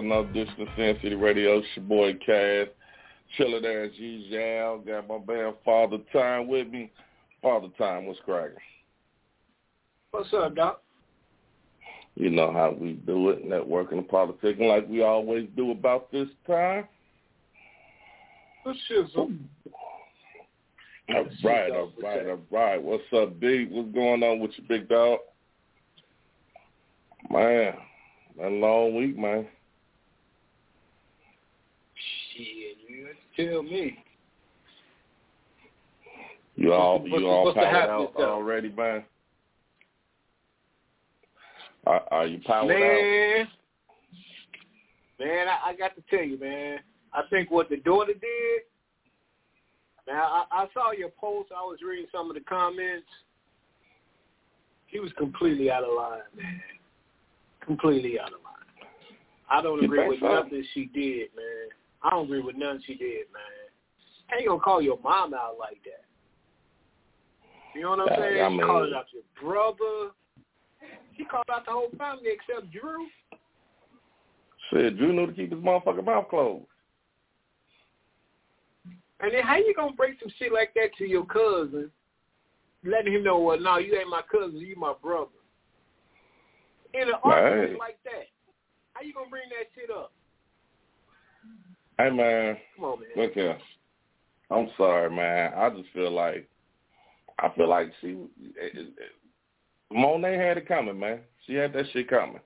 another edition of Sin City Radio. It's your boy Cass. Chilling there as usual. Got my band Father Time with me. Father Time, what's cracking? What's up, Doc? You know how we do it, networking and politicking like we always do about this time. What's shizzle? All right, all right, all right. What's up, B? What's going on with you, big dog? Man, been a long week, man. Shit, me. You all, What's- you all what's powered out stuff? already, man? Are, are you powered out? Man, man, I, I got to tell you, man. I think what the daughter did. Now, I, I saw your post. I was reading some of the comments. He was completely out of line, man. Completely out of line. I don't You agree with so? nothing she did, man. I don't agree with nothing she did, man. How you gonna call your mom out like that? You know what I'm saying? I She mean- called out your brother. She called out the whole family except Drew. Said Drew knew to keep his motherfucking mouth closed. And then how you gonna break some shit like that to your cousin, letting him know, well, no, you ain't my cousin, you my brother. In an argument Right. like that, how you gonna bring that shit up? Hey, man, Come on, man. look here. I'm sorry, man. I just feel like, I feel like she, it, it- Monet had it coming, man. She had that shit coming.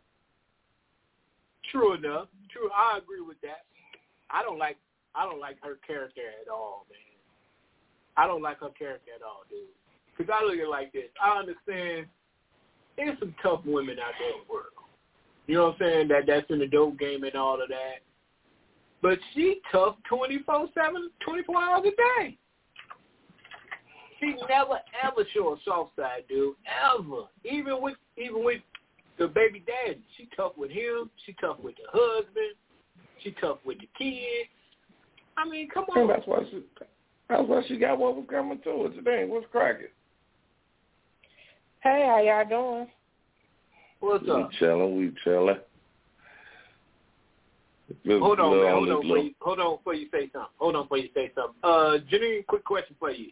True enough. True. I agree with that. I don't like I don't like her character at all, man. I don't like her character at all, dude. Because I look at it like this. I understand there's some tough women out there in the world. You know what I'm saying? That that's in the dope game and all of that. But she tough 24/7, 24 hours a day. She never ever show a soft side, dude. Ever. Even with even with the baby daddy. She tough with him. She tough with the husband. She tough with the kids. I mean, come And on. that's why she, that's why she got what was coming to her today. What's cracking? Hey, how y'all doing? What's We up? chilling, we chilling. Just Hold on, little man. Hold on, before you, hold on before you say something. Hold on before you say something. Uh, Janine, quick question for you.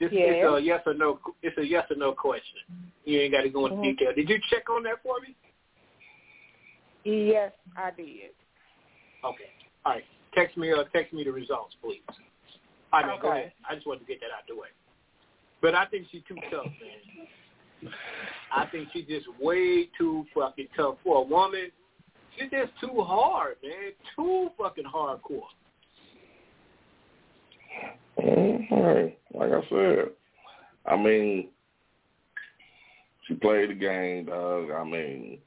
This Yeah. is a yes or no. It's a yes or no question. You ain't got to go into Mhm. detail. Did you check on that for me? Yes, I did. Okay. All right. Text me. Uh, text me the results, please. All right, man, go ahead. I just wanted to get that out the way. But I think she's too tough, man. I think she's just way too fucking tough for a woman. She's just too hard, man. Too fucking hardcore. Mhm. Like I said, I mean, she played the game, dog. I mean,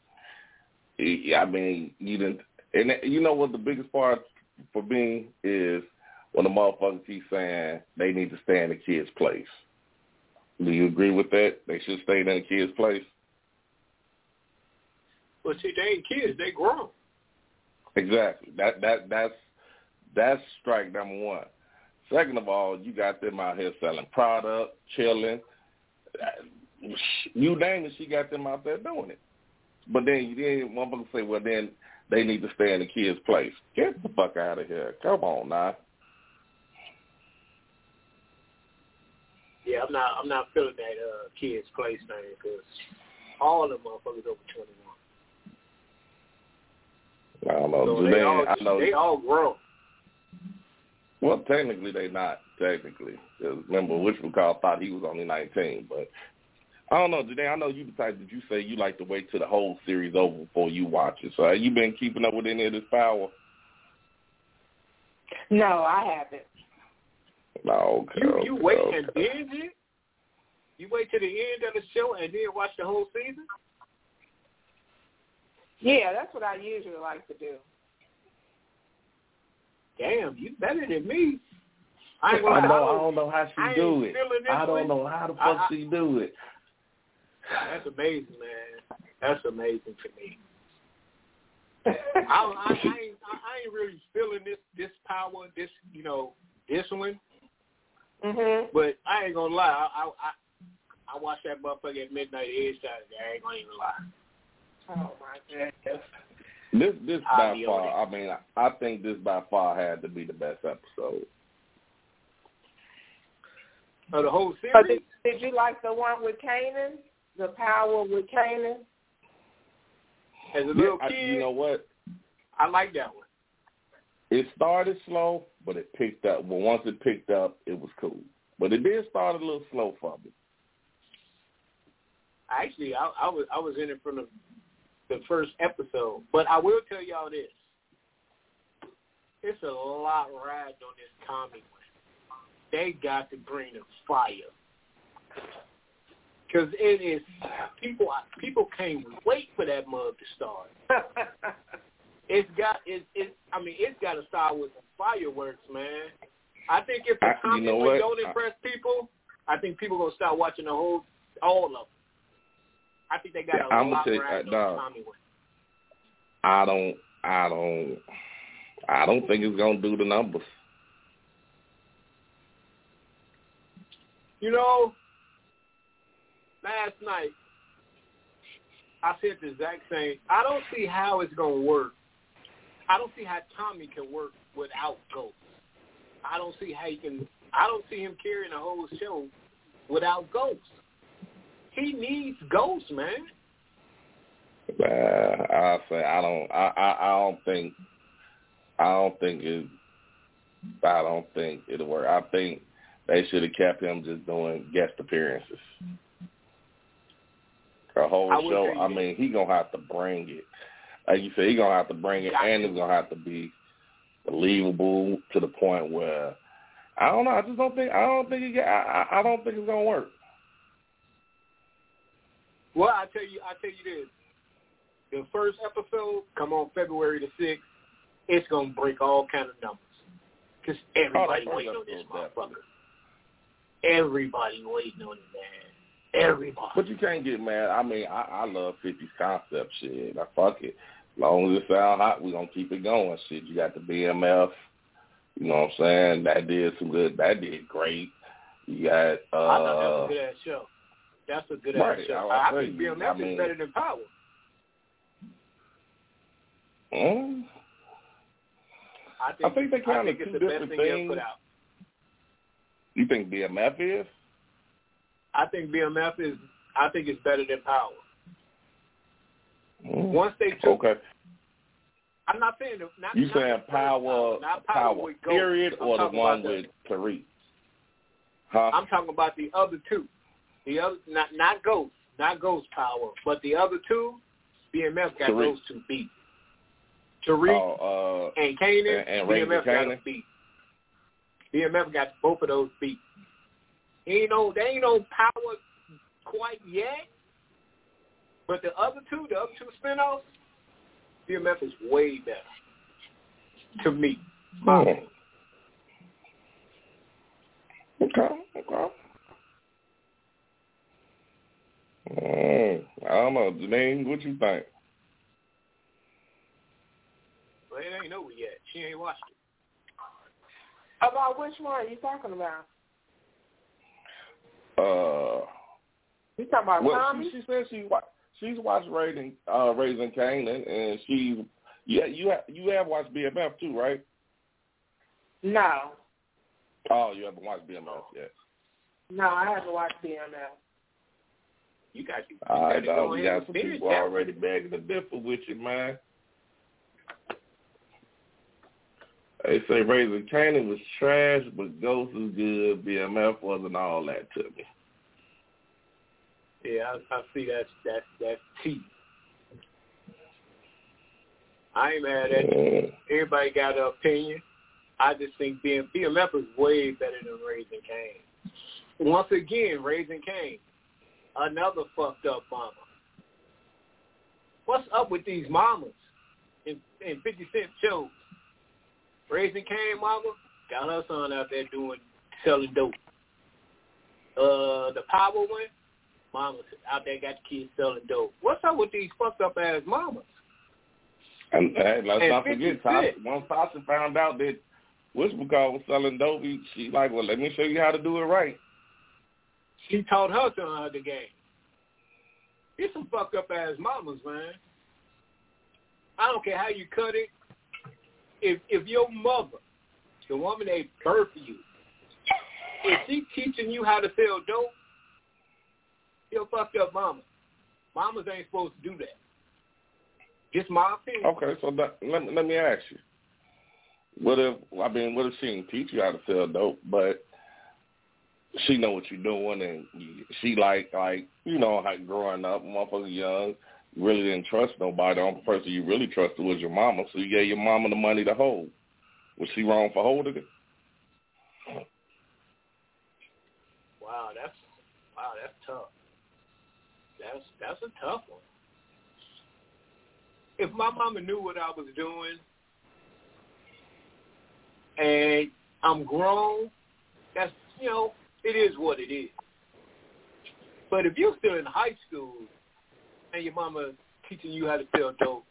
I mean, you didn't. And you know what the biggest part for me is when the motherfuckers keep saying they need to stay in the kid's place. Do you agree with that? They should stay in the kid's place. But see, they ain't kids. They grown. Exactly. That that that's that's strike number one. Second of all, you got them out here selling product, chilling. You name it, she got them out there doing it. But then you then one motherfucker say, well then they need to stay in the kid's place. Get the fuck out of here. Come on now. Yeah, I'm not. I'm not feeling that uh, kids place thing because all the motherfuckers over 21. I don't know. So they all, I know. they all grown. Well, technically they not. Technically, 'Cause remember, which call thought he was only nineteen, but I don't know. Today, I know you decided that you say you like to wait till the whole series over before you watch it. So, have you been keeping up with any of this power? No, I haven't. No, okay. You you okay, wait okay. and binge it. You wait to the end of the show and then watch the whole season. Yeah, that's what I usually like to do. Damn, you better than me. I I don't, know, I was- don't know how she I do it. I don't one. know how the fuck I- I- she do it. That's amazing, man. That's amazing to me. I, I, I, ain't, I I ain't really feeling this this power, this you know this one. mhm. But I ain't gonna lie, I I I, I watched that motherfucker at midnight edge Saturday. I ain't gonna even lie. Oh my goodness. This this I'll by far. on I mean, I, I think this by far had to be the best episode. So the whole So series. did, did you like the one with Kanan? The power with Kanan. As a Yeah, little I, kid, you know what? I like that one. It started slow, but it picked up. But once it picked up, it was cool. But it did start a little slow for me. Actually, I, I was I was in it from the the first episode. But I will tell y'all this: it's a lot riding on this Tommy one. They got to bring the fire because it is people. People can't wait for that mug to start. It's got it. It. I mean, it's got to start with some fireworks, man. I think if the I- you know one don't I- impress people, I think people gonna start watching the whole all of them. I think they got Yeah, a I'ma lot tell you, riding uh, on. Tommy one. I don't. I don't. I don't think it's gonna do the numbers. You know, last night I said the exact same. I don't see how it's gonna work. I don't see how Tommy can work without Ghost. I don't see how he can. I don't see him carrying a whole show without Ghost. He needs Ghost, man. Uh, I say I don't. I, I I don't think. I don't think it. I don't think it'll work. I think they should have kept him just doing guest appearances. The whole I show. I mean, he gonna have to bring it. Like you said, he gonna have to bring it, and it's gonna have to be believable to the point where I don't know. I just don't think. I don't think it. I I don't think it's gonna work. Well, I tell you, I tell you this: the first episode come on February the sixth. It's gonna break all kind of numbers because everybody Oh, waiting on this motherfucker. Everybody waiting on it, man. Everybody. But you can't get mad. I mean, I, I love 50's concept shit. I fuck it. As long as it sound hot, we gonna keep it going. Shit, you got the BMF. You know what I'm saying? That did some good. That did great. You got I thought that was uh a good ass show. That's a good right, ass show. I- I I, think agree. BMF I is better than Power. mm, I think, I think they I kinda think two the best different thing things. put out. you think BMF is? I think BMF is. I think it's better than Power. Mm, Once they took, okay. I'm not saying not. You not saying power, not power, Ghost. period, I'm or the one with Tariq? Huh? I'm talking about the other two. The other, not not Ghost, not Ghost Power, but the other two. BMF got Tariq. those two beat. Tariq oh, uh, and Kanan, and- and BMF got Kanan? them beat. BMF got both of those beat. Ain't no, they ain't no power quite yet. But the other two, the other two spinoffs, BMF is way better. To me. My Hmm. Okay, okay. Mm, I don't know, Janine. What you think? But it ain't over yet. She ain't watched it. About which one are you talking about? Uh, You talking about well, Tommy? she, she said she wa- she's watched Raising uh, Raising Kanan, and she's yeah you ha- you have watched BMF too, right? No. Oh, you haven't watched BMF yet. No, I haven't watched BMF. You got you. All right, you dog. go We got some people that. already begging to differ with you, man. They say Raising Kanan was trash, but Ghost is good. BMF wasn't all that to me. Yeah, I, I see that's that's that's T. I ain't mad at you. Everybody got an opinion. I just think BMF is way better than Raising Cane. Once again, Raising Cane, another fucked up mama. What's up with these mamas in, in 50 Cent shows? Raising Cane mama got her son out there doing selling dope. Uh, the Power one, mama out there got the kids selling dope. What's up with these fucked up ass mamas? And hey, let's And not forget, Tasha, once Tasha found out that Whispercall was selling dope, she like, well, let me show you how to do it right. She taught her son the game. These some fucked up ass mamas, man. I don't care how you cut it. If if your mother, the woman that birthed you, if she teaching you how to sell dope, you're fucked up mama. Mamas ain't supposed to do that. Just my opinion. Okay, so that, let, let me ask you. What if, I mean, what if she didn't teach you how to sell dope, but she know what you're doing and she like, like, you know, how growing up, motherfucker young, really didn't trust nobody. The only person you really trusted was your mama, so you gave your mama the money to hold. Was she wrong for holding it? Wow, that's wow, that's tough. That's that's a tough one. If my mama knew what I was doing and I'm grown, that's you know, it is what it is. But if you're still in high school and your mama teaching you how to sell dope,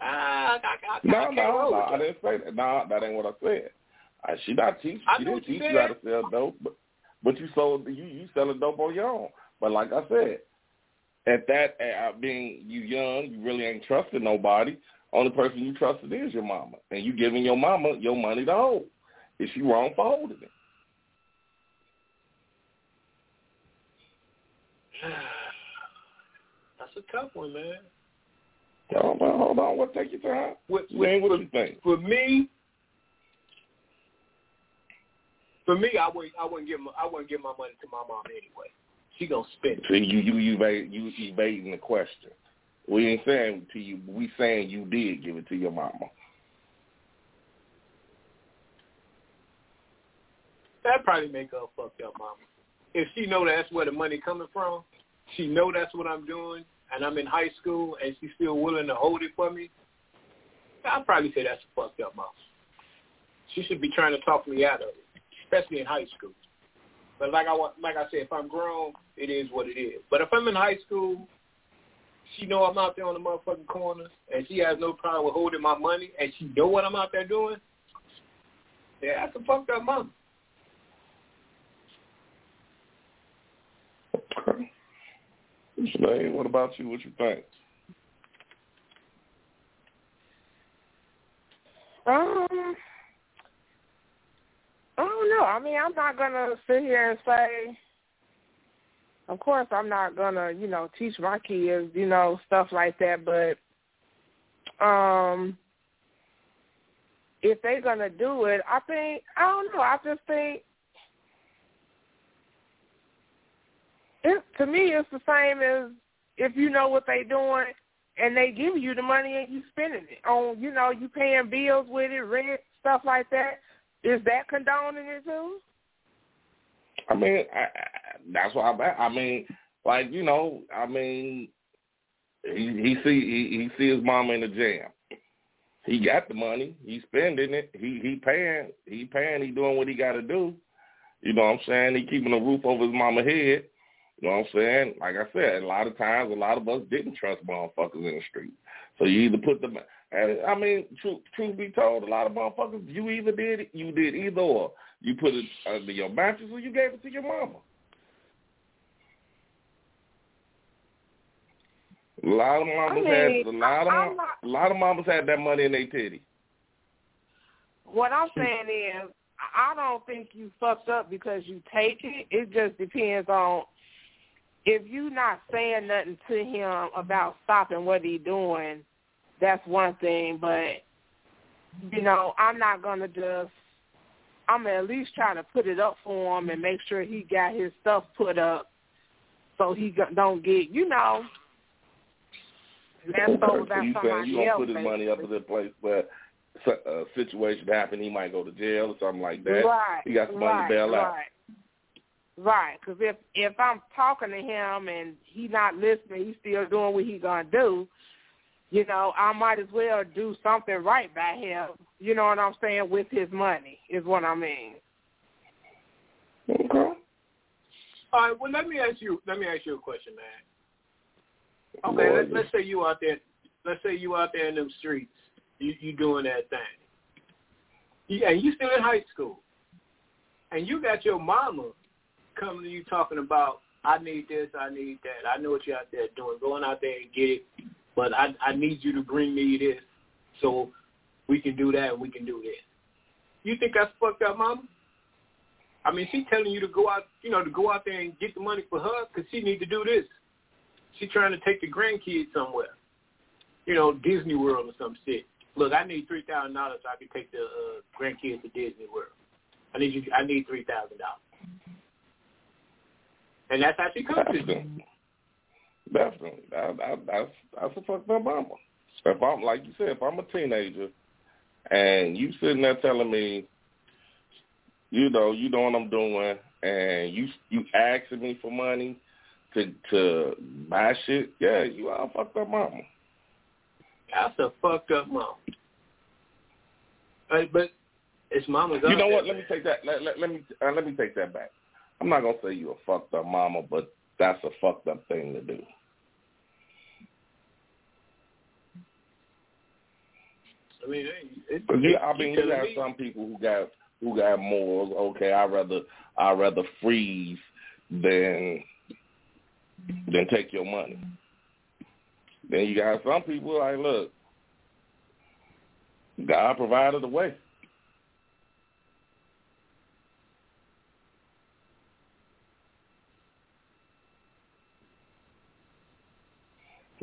ah, I, I, I, No, I can't no, no, I didn't say that. No, that ain't what I said. I, she not teach. I She didn't teach you how to sell dope, but but you sold you you selling dope on your own. But like I said, at that uh, being you young, you really ain't trusting nobody. Only person you trusted is your mama, and you giving your mama your money to hold. Is she wrong for holding it? That's a tough one, man. Hold on, hold on. What take your time? With, with, what you think. for me, for me, I wouldn't, I wouldn't give, my, I wouldn't give my money to my mom anyway. She gonna spend it. See, you you you you evading the question. We ain't saying to you. We saying you did give it to your mama. That probably make her fuck up mama. If she know that's where the money coming from, she know that's what I'm doing, and I'm in high school, and she's still willing to hold it for me. I'd probably say that's a fucked up mama. She should be trying to talk me out of it, especially in high school. But like I like I said, if I'm grown, it is what it is. But if I'm in high school, she know I'm out there on the motherfucking corner, and she has no problem with holding my money, and she know what I'm out there doing. Yeah, that's a fucked up mama. Okay. Slade, what about you? What you think? Um, I don't know. I mean, I'm not gonna sit here and say. Of course, I'm not gonna, you know, teach my kids, you know, stuff like that. But, um, if they're gonna do it, I think I don't know. I just think it to me it's the same as if you know what they're doing and they give you the money and you spending it on, you know, you paying bills with it, rent, stuff like that. Is that condoning it too? I mean, I, I, that's why I. I mean, like you know, I mean, he he see he, he see his mama in the jam. He got the money. He spending it. He he paying. He paying. He doing what he got to do. You know what I'm saying? He keeping a roof over his mama head. You know what I'm saying? Like I said, a lot of times, a lot of us didn't trust motherfuckers in the street. So you either put them. And I mean, truth, truth be told, a lot of motherfuckers, you either did it you did either or. You put it under your mattress or you gave it to your mama. A lot of mamas I mean, had a lot of I'm not- a lot of mamas had that money in their titty. What I'm saying is, I don't think you fucked up because you take it. It just depends on if you not saying nothing to him about stopping what he doing. That's one thing, but you know, I'm not gonna just. I'm at least try to put it up for him and make sure he got his stuff put up, so he don't get, you know, over by so you somebody you else. gonna put his money up at a place where uh, a situation happen, he might go to jail or something like that. Right. He got some right, money to bail out. Right, because if if I'm talking to him and he not listening, he's still doing what he gonna do. You know, I might as well do something right by him. You know what I'm saying? With his money is what I mean. Okay. All right. Well, let me ask you. Let me ask you a question, man. Okay. Let's, let's say you out there. Let's say you out there in them streets. You you doing that thing. You, and you still in high school. And you got your mama coming to you talking about, I need this, I need that. I know what you're out there doing. Going out there and get it, but I I need you to bring me this so we can do that and we can do this. You think that's fucked up, mama? I mean, she's telling you to go out, you know, to go out there and get the money for her because she need to do this. She's trying to take the grandkids somewhere, you know, Disney World or some shit. Look, I need three thousand dollars so I can take the uh, grandkids to Disney World. I need you. I need three thousand dollars. And that's how she comes to Definitely. Definitely. That, that, that's that's a fucked up mama. If I'm like you said, if I'm a teenager and you sitting there telling me, you know, you know what I'm doing, and you you asking me for money to to buy shit, yeah, you are a fucked up mama. That's a fucked up mom. But, but it's mama's. You know what? Let me take that. Let, let, let me uh, let me take that back. I'm not gonna say you a fucked up mama, but that's a fucked up thing to do. I mean, it, you, I mean, you got me- some people who got who got morals. Okay, I rather I rather freeze than than take your money. Then you got some people like, look, God provided a way.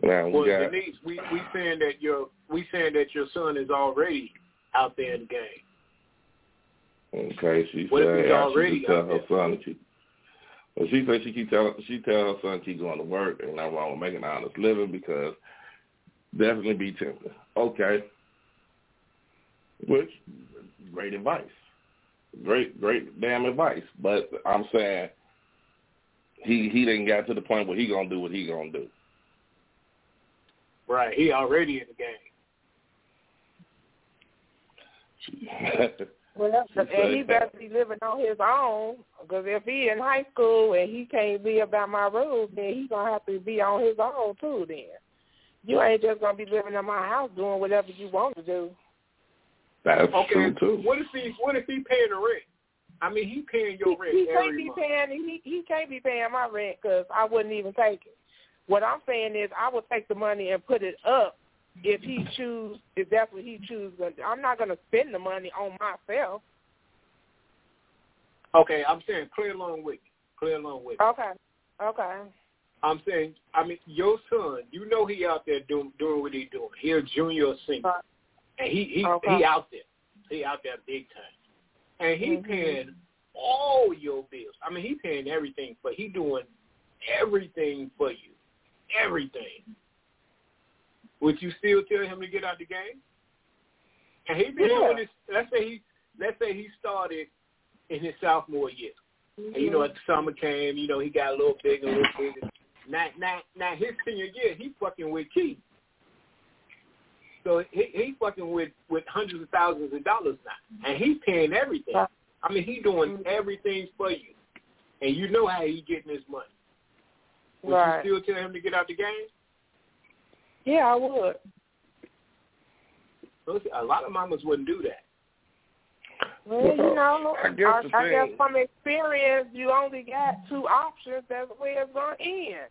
Now we Well, got Denise, we we saying that your we saying that your son is already out there in the game. Okay, she What said already she just tell her son to keep. Well, she said she keep tell she tell her son keep going to work and not wrong with making an honest living because definitely be tempted. Okay, which great advice, great great damn advice. But I'm saying he he didn't get to the point where he gonna do what he gonna do. Right, he already in the game. Well, She and he better be living on his own. Because if he in high school and he can't be about my rules, then he gonna have to be on his own too. Then you ain't just gonna be living in my house doing whatever you want to do. That's Okay, true too. what if he what if he paying the rent? I mean, he paying your rent he, he can't every be month. paying. He he can't be paying my rent because I wouldn't even take it. What I'm saying is, I would take the money and put it up if he choose. If that's what he chooses. I'm not gonna spend the money on myself. Okay, I'm saying play along with me. Play along with me. Okay. Okay. I'm saying, I mean, your son, you know he out there doing doing what he doing. He a junior or senior, Right. and he he Okay. he out there. He out there big time, and he Mhm. paying all your bills. I mean, he paying everything for. He doing everything for you, everything. Would you still tell him to get out the game? And he been Yeah. doing this. Let's say he let's say he started in his sophomore year. And, you know, mm-hmm. at the summer came, you know, he got a little bigger, a little bigger. Now, now, now his senior year, he fucking with Key. So he he fucking with with hundreds of thousands of dollars now, and he's paying everything. I mean, he doing mm-hmm. everything for you, and you know how he getting his money. Would Right. you still tell him to get out the game? Yeah, I would. A lot of mamas wouldn't do that. Well, you know, I guess the I guess from experience, you only got two options. That's where it's gonna end.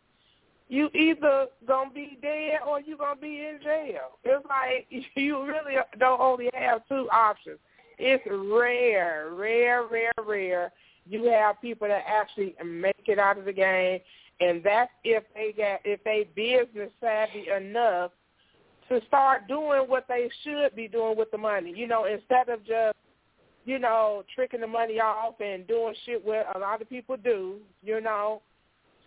You either gonna be dead or you gonna be in jail. It's like you really don't only have two options. It's rare, rare, rare, rare. You have people that actually make it out of the game, and that's if they got if they business savvy enough to start doing what they should be doing with the money. You know, instead of just you know tricking the money off and doing shit what a lot of people do. You know,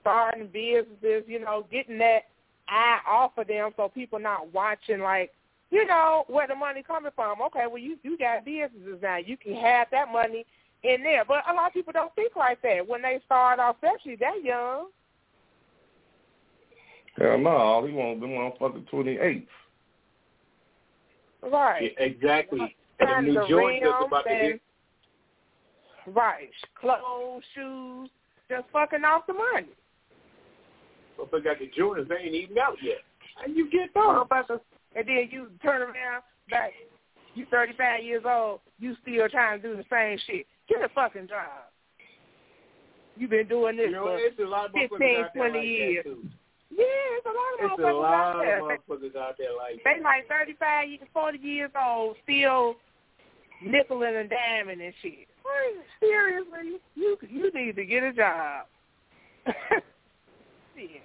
starting businesses. You know, getting that eye off of them so people not watching like you know where the money coming from. Okay, well you you got businesses now. You can have that money in there, but a lot of people don't think like that when they start off, especially that young. Hell no, all he wants them motherfucking twenty eight. Right. Yeah, exactly. And the new the joint that's about to and- hit. Right. Clothes, shoes, just fucking off the money. But they got the Jordans, they ain't even out yet. How you get those? Motherfuckers. And then you turn around back, you 35 years old, you still trying to do the same shit. Get a fucking job. You've been doing this You know, for it's a lot of 15, motherfuckers out there 20 like years. that too. Yeah, it's a lot of It's a motherfuckers out there. of motherfuckers out there like They like 35, years, old, still nickeling and diming and shit. What? Seriously, you you need to get a job. Shit.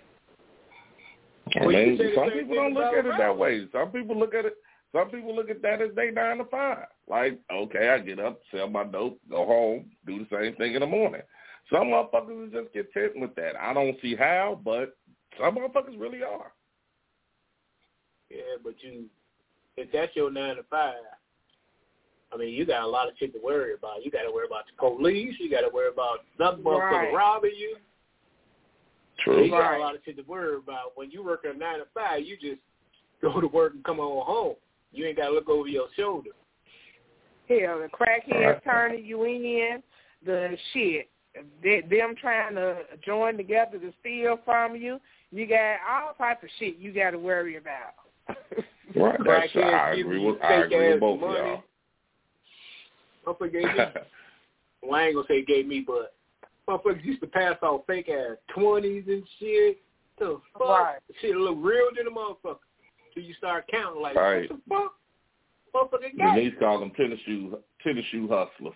I Well, you mean, some people don't look at it that way. Some people look at it. Some people look at that as they nine to five. Like, okay, I get up, sell my dope, go home, do the same thing in the morning. Some motherfuckers is just content with that. I don't see how, but some motherfuckers really are. Yeah, but you, if that's your nine to five, I mean, you got a lot of shit to worry about. You got to worry about the police. You got to worry about another motherfucker Right. robbing you. True. You got a lot of shit to worry about. When you work a nine to five, you just go to work and come on home. You ain't got to look over your shoulder. Hell, the crackheads Right. turning you in, the shit, they, them trying to join together to steal from you. You got all types of shit you got to worry about. Right. That's, Crackheads I agree with I agree ass with both money. of y'all. Motherfucker gave me, well, I ain't gonna say gave me, but motherfuckers used to pass out fake ass twenties and shit. The fuck? Right. Shit look real to the motherfucker. Till you start counting like, Right. what the fuck? Motherfucker got Denise called them tennis shoe tennis shoe hustlers.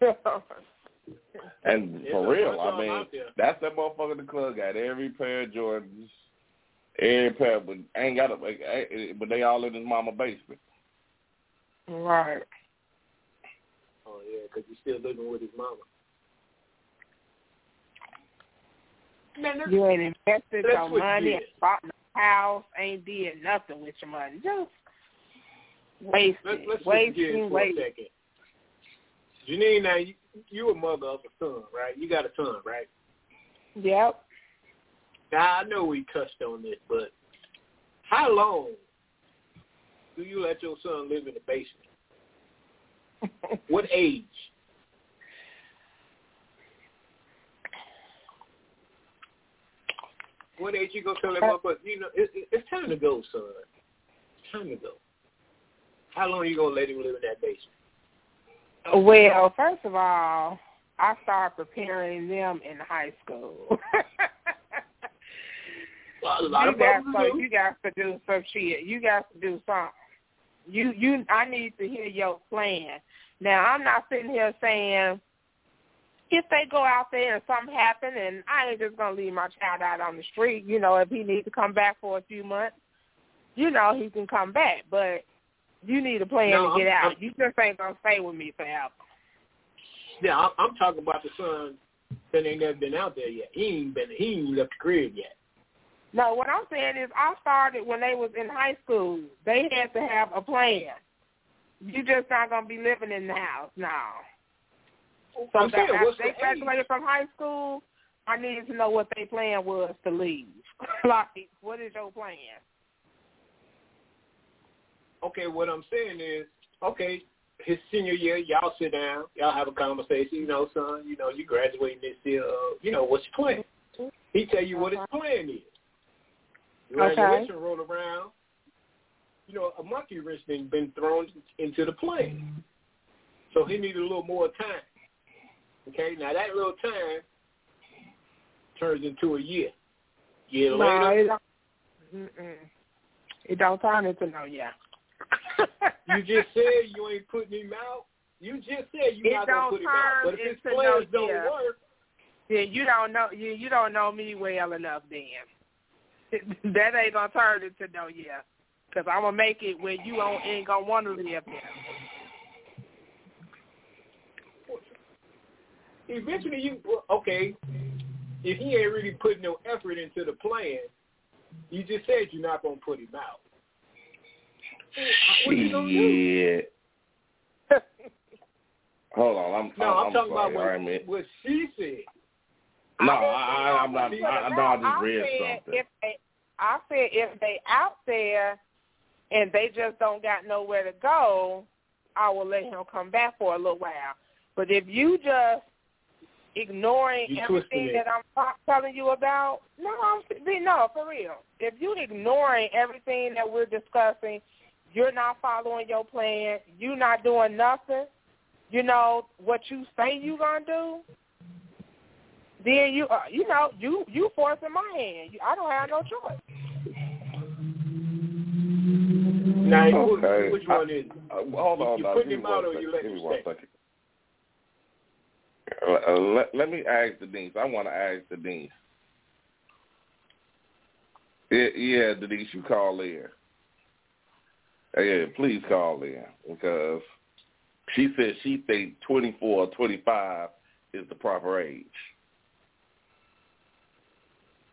And Yeah, for real, I mean, that's that motherfucker in the club got every pair of Jordans, every pair, but ain't got it. Eh, eh, but they all in his mama basement. right. Oh yeah, because he's still living with his mama. Man, You ain't invested your money, you bought no house, ain't did nothing with your money. Just wasted, Let's, let's wasting, gears for a wasting. second. Janine, now you, you a mother of a son, right? You got a son, right? Yep. Now I know we touched on this, but how long do you let your son live in the basement? What age? What age you gonna tell him up? But you know, it, it, it's time to go, son. It's time to go. How long you gonna let him live in that basement? Well, first of all, I started preparing them in high school. Well, a lot you of got so you got to do some shit. You got to do something. You you I need to hear your plan. Now I'm not sitting here saying if they go out there and something happen and I ain't just gonna leave my child out on the street, you know, if he needs to come back for a few months, you know, he can come back. But you need a plan No, to get I'm- out. I'm- you just ain't gonna stay with me forever. Yeah, I'm, I'm talking about the son that ain't never been out there yet. He ain't been. He ain't left the crib yet. No, what I'm saying is I started when they was in high school. They had to have a plan. You just not gonna be living in the house now. So I'm saying, after they the graduated age? from high school, I needed to know what their plan was to leave. like, what is your plan? Okay, what I'm saying is, okay, his senior year, y'all sit down, y'all have a conversation. You know, son, you know, you graduating this year. Uh, you know, what's your plan? He tell you what his plan is. Okay. Graduation roll around. You know, a monkey wrench been been thrown into the plan. So he needed a little more time. Okay, now that little time turns into a year. Year No, later, it don't. It don't turn into no yeah. You just said you ain't putting him out. You just said you're It not gonna put him out. But if his plans no don't year. work, Yeah, you don't know you you don't know me well enough then. that ain't gonna turn into no yeah. Because I'm to make it where you ain't going to want to live there. Eventually, you okay. If he ain't really putting no effort into the plan, you just said you're not gonna put him out. What you gonna do? Hold on, I'm no, I'm, I'm, talking sorry, about what, right, what she said. No, I I, I'm not. I, I, no, I just read said something. If they, I said if they out there and they just don't got nowhere to go, I will let him come back for a little while. But if you just ignoring You everything that I'm ta- telling you about, no, I'm no for real. If you ignoring everything that we're discussing, you're not following your plan. You're not doing nothing. You know what you say you gonna do. Then you, uh, you know, you you forcing my hand. I don't have no choice. Now, who- Okay. which one is? it? Uh, hold You- on, you now, putting him out or you let him me one stay? second. Uh, let, let me ask Denise. I want to ask Denise. Yeah, yeah, Denise, you call in. Yeah, please call in because she said she think 24 or 25 is the proper age.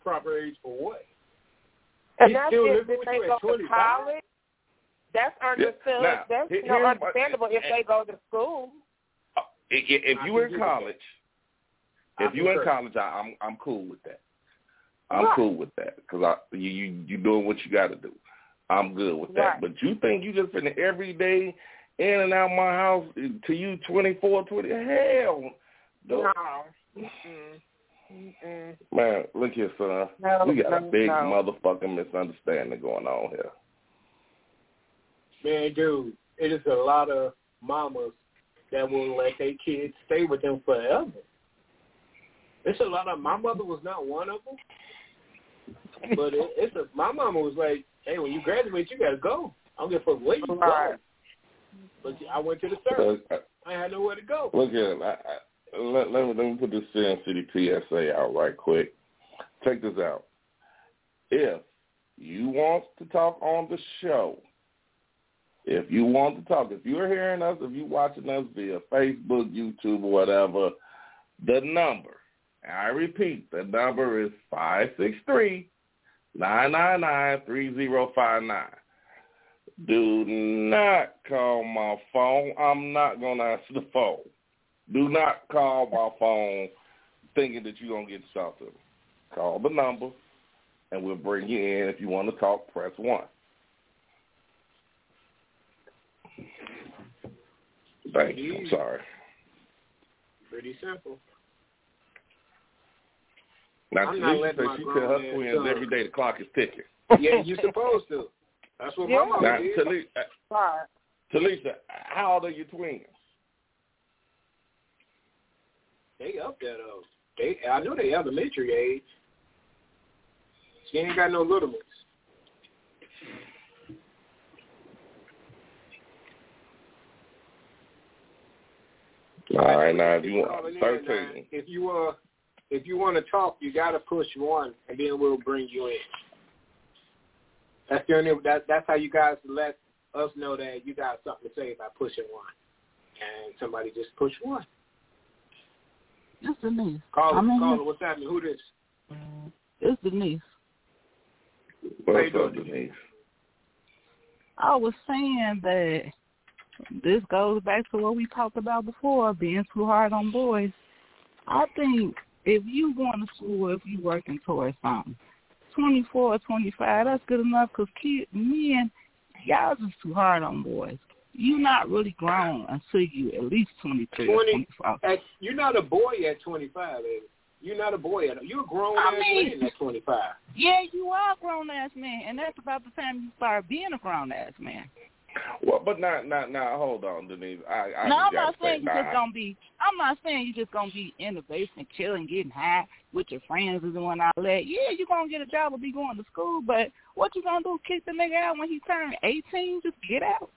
Proper age for what? And He's that's still if, living they go at to college. That's understood. Now, that's here- you know, here's my- understandable if they go to school. Uh, i- i- If you can in college, if you in college, I, I'm I'm cool with that. I'm Right. cool with that because I you you you doing what you got to do. I'm good with that. Right. But you think you just finna every day in and out my house to you twenty four twenty? Hell, no. No. Mm-mm. Mm-mm. man. Look here, son. No, we got no, a big no. motherfucking misunderstanding going on here. Man, dude, it is a lot of mamas that will let their kids stay with them forever. It's a lot of. My mother was not one of them, but it, it's a. My mama was like, "Hey, when you graduate, you gotta go. I don't give a fuck where you go." Right. But I went to the service. Uh, I had nowhere to go. Look here. I, I, let, let, me, let me put this Sin City PSA out right quick. Check this out. If you want to talk on the show, if you want to talk, if you're hearing us, if you're watching us via Facebook, YouTube, or whatever, the number, I repeat, the number is five six three nine nine nine three zero five nine. Do not call my phone. I'm not going to answer the phone. Do not call my phone thinking that you're going to get to. Call the number, and we'll bring you in. If you want to talk, press 1. Thank you. I'm sorry. Pretty simple. Now, I'm not Talisha says she tell her twins son- every day the clock is ticking. Yeah, you supposed to. That's what Yeah. my mama Now, did. Talisha, Right. Talisha, how old are your twins? They up there though. They, I know they elementary age. She ain't got no little ones. All right, now if you want calling in, 13. If you uh, if you want to talk, you gotta push one, and then we'll bring you in. That's the only. That, that's how you guys let us know that you got something to say by pushing one, and somebody just push one. It's Denise. Call I'm it. Call here. it. What's happening? Who this? It's Denise. How What's up, Denise? I was saying that this goes back to what we talked about before, being too hard on boys. I think if you going to school, if you working towards something, 24 or 25, that's good enough because kid, men, y'all just too hard on boys. you not really grown until you at least 23 or 25. At, you're not a boy at 25, baby. You're not a boy at. You're a grown I ass mean- man at 25. Yeah, you are a grown ass man, and that's about the time you start being a grown ass man. Well, but not, not, not. Hold on, Denise. I, I no, I'm not saying you nah. just gonna be. I'm not saying you just gonna be in the basement chilling, getting high with your friends and doing all that. Yeah, you gonna get a job or be going to school, but what you gonna do? Kick the nigga out when he turn 18? Just get out?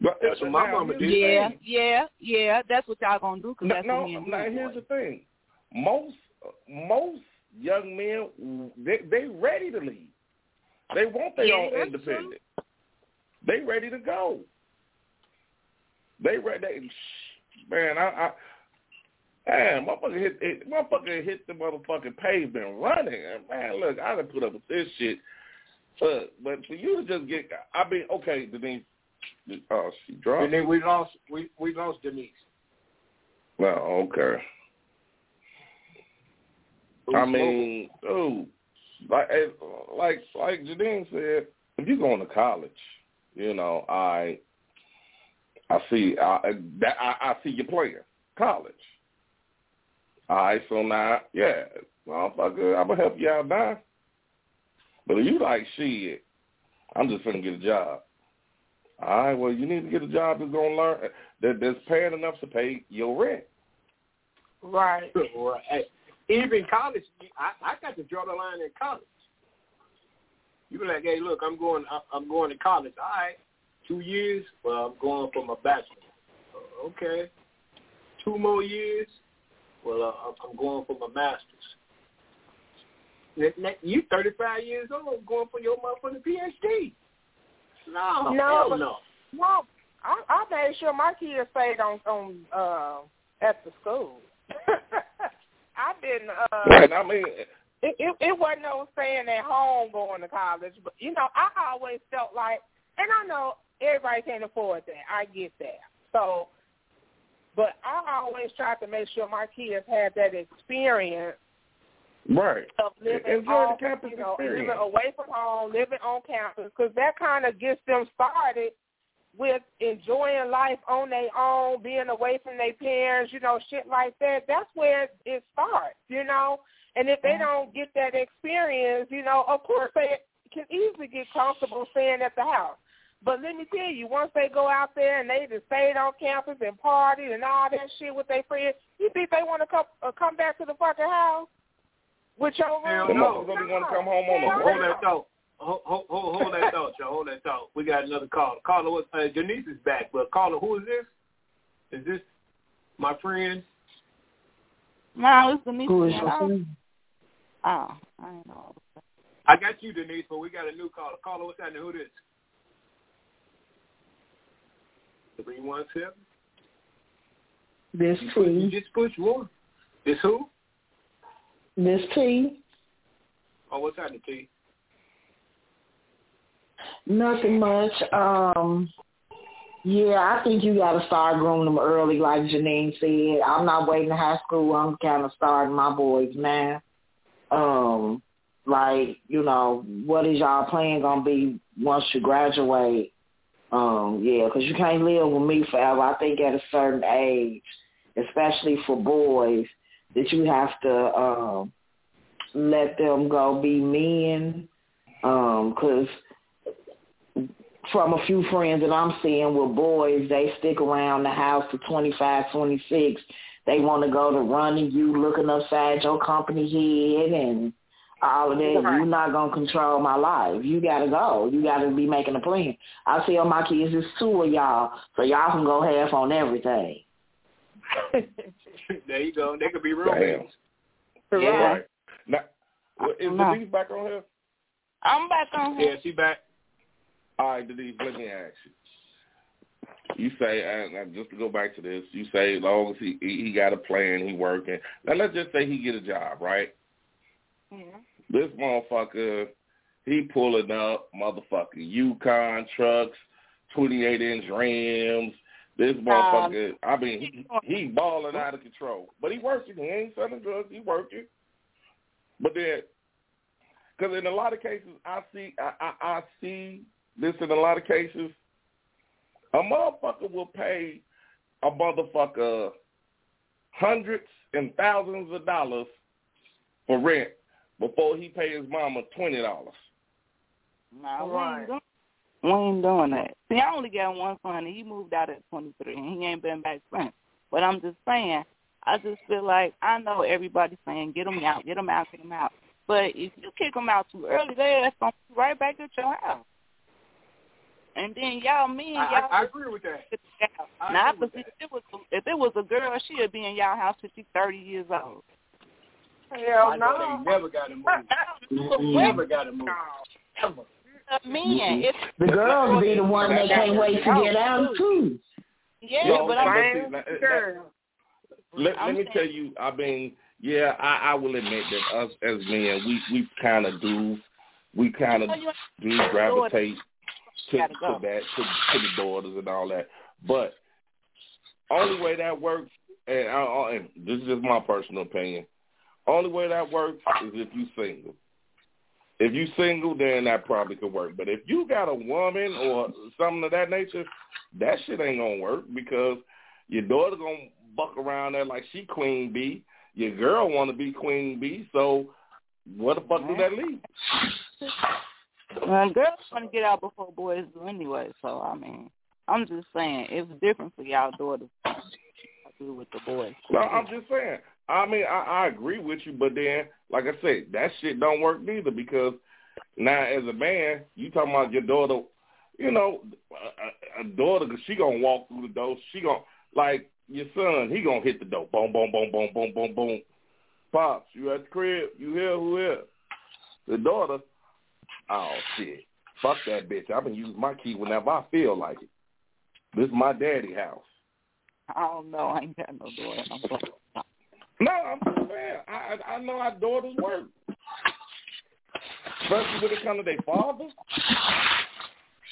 But That's what my mama did. Yeah, thing. yeah, yeah. That's what y'all gonna do because No, that's no, what me and now here's doing. the thing. Most most young men they they ready to leave. They want their Yeah, own that's independent. They ready to go. They ready. They, man, I, I man, motherfucker hit, hit, motherfucker hit the motherfucking pavement running. Man, look, I done put up with this shit. Look, but for you to just get, I mean, okay, Denise. Oh, she. And then we lost we we lost Denise. Well, okay. Who's I mean, dude, like eh, like like Janine said, if you're going to college, you know, I I see I that I, I see you playing college. All right, so now, yeah, motherfucker, I'm gonna help you out now. But if you like shit, I'm just gonna get a job. All right, well, you need to get a job that's gonna learn that that's paying enough to pay your rent. Right. Right. Even college, I, I got to draw the line in college. You be like, hey, look, I'm going, I'm going to college. All right, two years. Well, I'm going for my bachelor. Uh, Okay, two more years. Well, uh, I'm going for my master's. N- n- You 35 years old, going for your motherfucking PhD. No, No, hell but- no. Well, I, I made sure my kids stayed on on uh, at the school. I didn't. Uh, Right. I mean, it, it it wasn't no saying at home going to college, but you know, I always felt like, and I know everybody can't afford that. I get that. So, but I always tried to make sure my kids had that experience right. of living Enjoy off, the campus you know, experience. living away from home, living on campus, because that kind of gets them started with enjoying life on their own, being away from their parents, you know, shit like that. That's where it starts, you know. And if they don't get that experience, you know, of course they can easily get comfortable staying at the house. But let me tell you, once they go out there and they just stayed on campus and partied and all that shit with their friends, you think they want to come uh, come back to the fucking house with your Hell The room? no. motherfuckers want to come home on Hell the Hold that thought. Hold, hold, hold, hold that thought, y'all. Hold that thought. We got another call. Caller, what? Uh, Denise is back, but caller, who is this? Is this my friend? No, it's Denise. Who is your friend? Oh, I ain't know. I got you, Denise, but we got a new caller. Caller, what's happening? Who this? Three one seven. This You T. just push one. This who? This T. Oh, what's happening, T? Nothing much. Um, yeah, I think you got to start grooming them early, like Janine said. I'm not waiting to high school. I'm kind of starting my boys now. Um, like you know, what is y'all plan gonna be once you graduate? Um, yeah, 'cause you can't live with me forever. I think at a certain age, especially for boys, that you have to um, let them go be men. Um, 'cause from a few friends that I'm seeing with boys, they stick around the house to 25, 26. They want to go to running you looking upside your company head and all of that. Right. You're not going to control my life. You got to go. You got to be making a plan. I tell my kids, it's two of y'all, so y'all can go half on everything. there you go. They could be Damn. roommates. Yeah. Right. Now, well, is No. Denise back on here? I'm back on Yeah, she back. All right, Denise, let me ask you. You say, uh, and and just to go back to this, you say as long as he he got a plan, he working. Now let's just say he get a job, right? Yeah. This motherfucker, he pulling up motherfucking Yukon trucks, twenty eight inch rims. This um, motherfucker, I mean, he he balling out of control, but he working. He ain't selling drugs. He working. But then, because in a lot of cases, I see I, I I see this in a lot of cases. A motherfucker will pay a motherfucker hundreds and thousands of dollars for rent before he pay his mama twenty dollars. No, we Right. ain't doing. We ain't doing that. See, I only got one son, and he moved out at 23, and he ain't been back since. But I'm just saying, I just feel like I know everybody's saying, get them out, get them out, get them out. But if you kick them out too early, they're gonna be right back at your house. And then y'all, me and I, y'all, I, I agree with that. get the. I Now, agree with if it was if it was a girl, she'd be in y'all house till she's 30 years old. Hell no. they never got to move. Never got to move. No. Ever. the men. It's The girls be the one that can't wait to get out too. yeah, No, but but I'm see, Same that- that- girl. Let, I'm let me saying- tell you, I mean, yeah, I, I will admit that us as men, we we kind of do, we kind of do gravitate to, go. to that, to, to the daughters and all that. But only way that works, and, I, and this is just my personal opinion, only way that works is if you single. If you single, then that probably could work. But if you got a woman or something of that nature, that shit ain't gonna work because your daughter gonna buck around there like she queen bee. Your girl want to be queen bee. So what the fuck does that leave? Well, girls want to get out before boys do anyway. So I mean, I'm just saying it's different for y'all daughters. Do with the boys. No, I'm just saying. I mean, I, I agree with you, but then, like I said, that shit don't work neither because now as a man, you talking about your daughter, you know, a, a daughter, cause she gonna walk through the door. She gonna like your son. He gonna hit the door. Boom, boom, boom, boom, boom, boom, boom. Pops, you at the crib? You here? Who here? The daughter. Oh shit! Fuck that bitch. I been using my key whenever I feel like it. This is my daddy house. I don't know. I ain't got no daughter. I'm. No, I'm just saying. I I know how daughters work, especially when it comes to their father.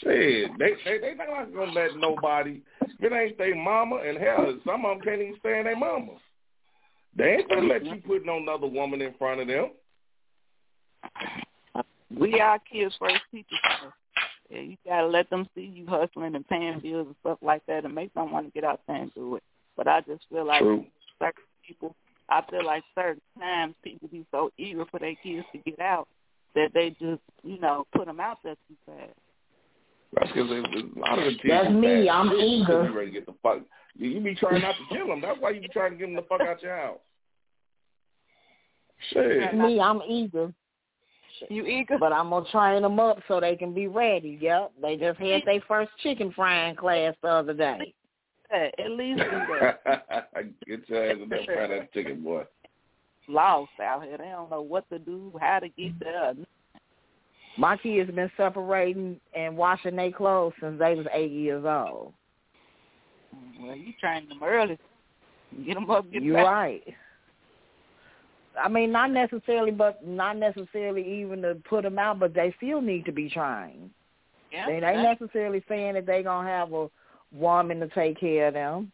Shit, they they they not gonna let nobody. If it ain't their mama, and hell, some of them can't even stand their mama. They ain't gonna let you put no other woman in front of them. We our kids' first teachers. So, yeah, you gotta let them see you hustling and paying bills and stuff like that, and make them want to get out there and do it. But I just feel like True. certain people, I feel like certain times people be so eager for their kids to get out that they just, you know, put them out there too fast. That's because a lot of the kids. That's me. bad. I'm eager. You ready to get the fuck? You, you be trying not to kill them. That's why you be trying to get them the fuck out your house. Shit. Me, I'm eager, You eager? but I'm gonna train them up so they can be ready. Yep, they just had their first chicken frying class the other day. At least do that. Get your ass in there, fry that chicken, boy. Lost out here. They don't know what to do, how to get there. My kids have been separating and washing their clothes since they was eight years old. Well, you train them early. Get them up, get You're back. right. I mean, not necessarily, but not necessarily even to put them out, but they still need to be trained. Yeah, They ain't that's- necessarily saying that they're gonna have a woman to take care of them.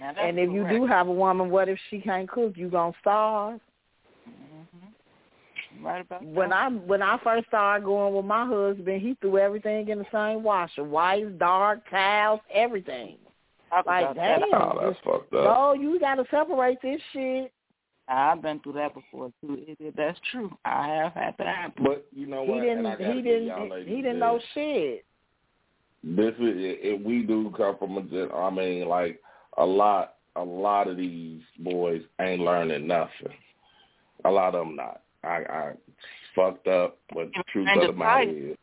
now And if you do have a woman, what if she can't cook? You gonna starve? Mhm. Right about When that. I when I first started going with my husband, he threw everything in the same washer: whites, dark, towels, everything. Talk Like, about that. damn. Oh, that's fucked up. No, you got to separate this shit. I've been through that before too. It, it, that's true. I have had that happen. But you know He what? didn't. and He didn't. He didn't this. know shit. This is if we do come from a gen- I mean, like a lot, a lot of these boys ain't learning nothing. A lot of them not. I, I fucked up, but the truth of the matter the is,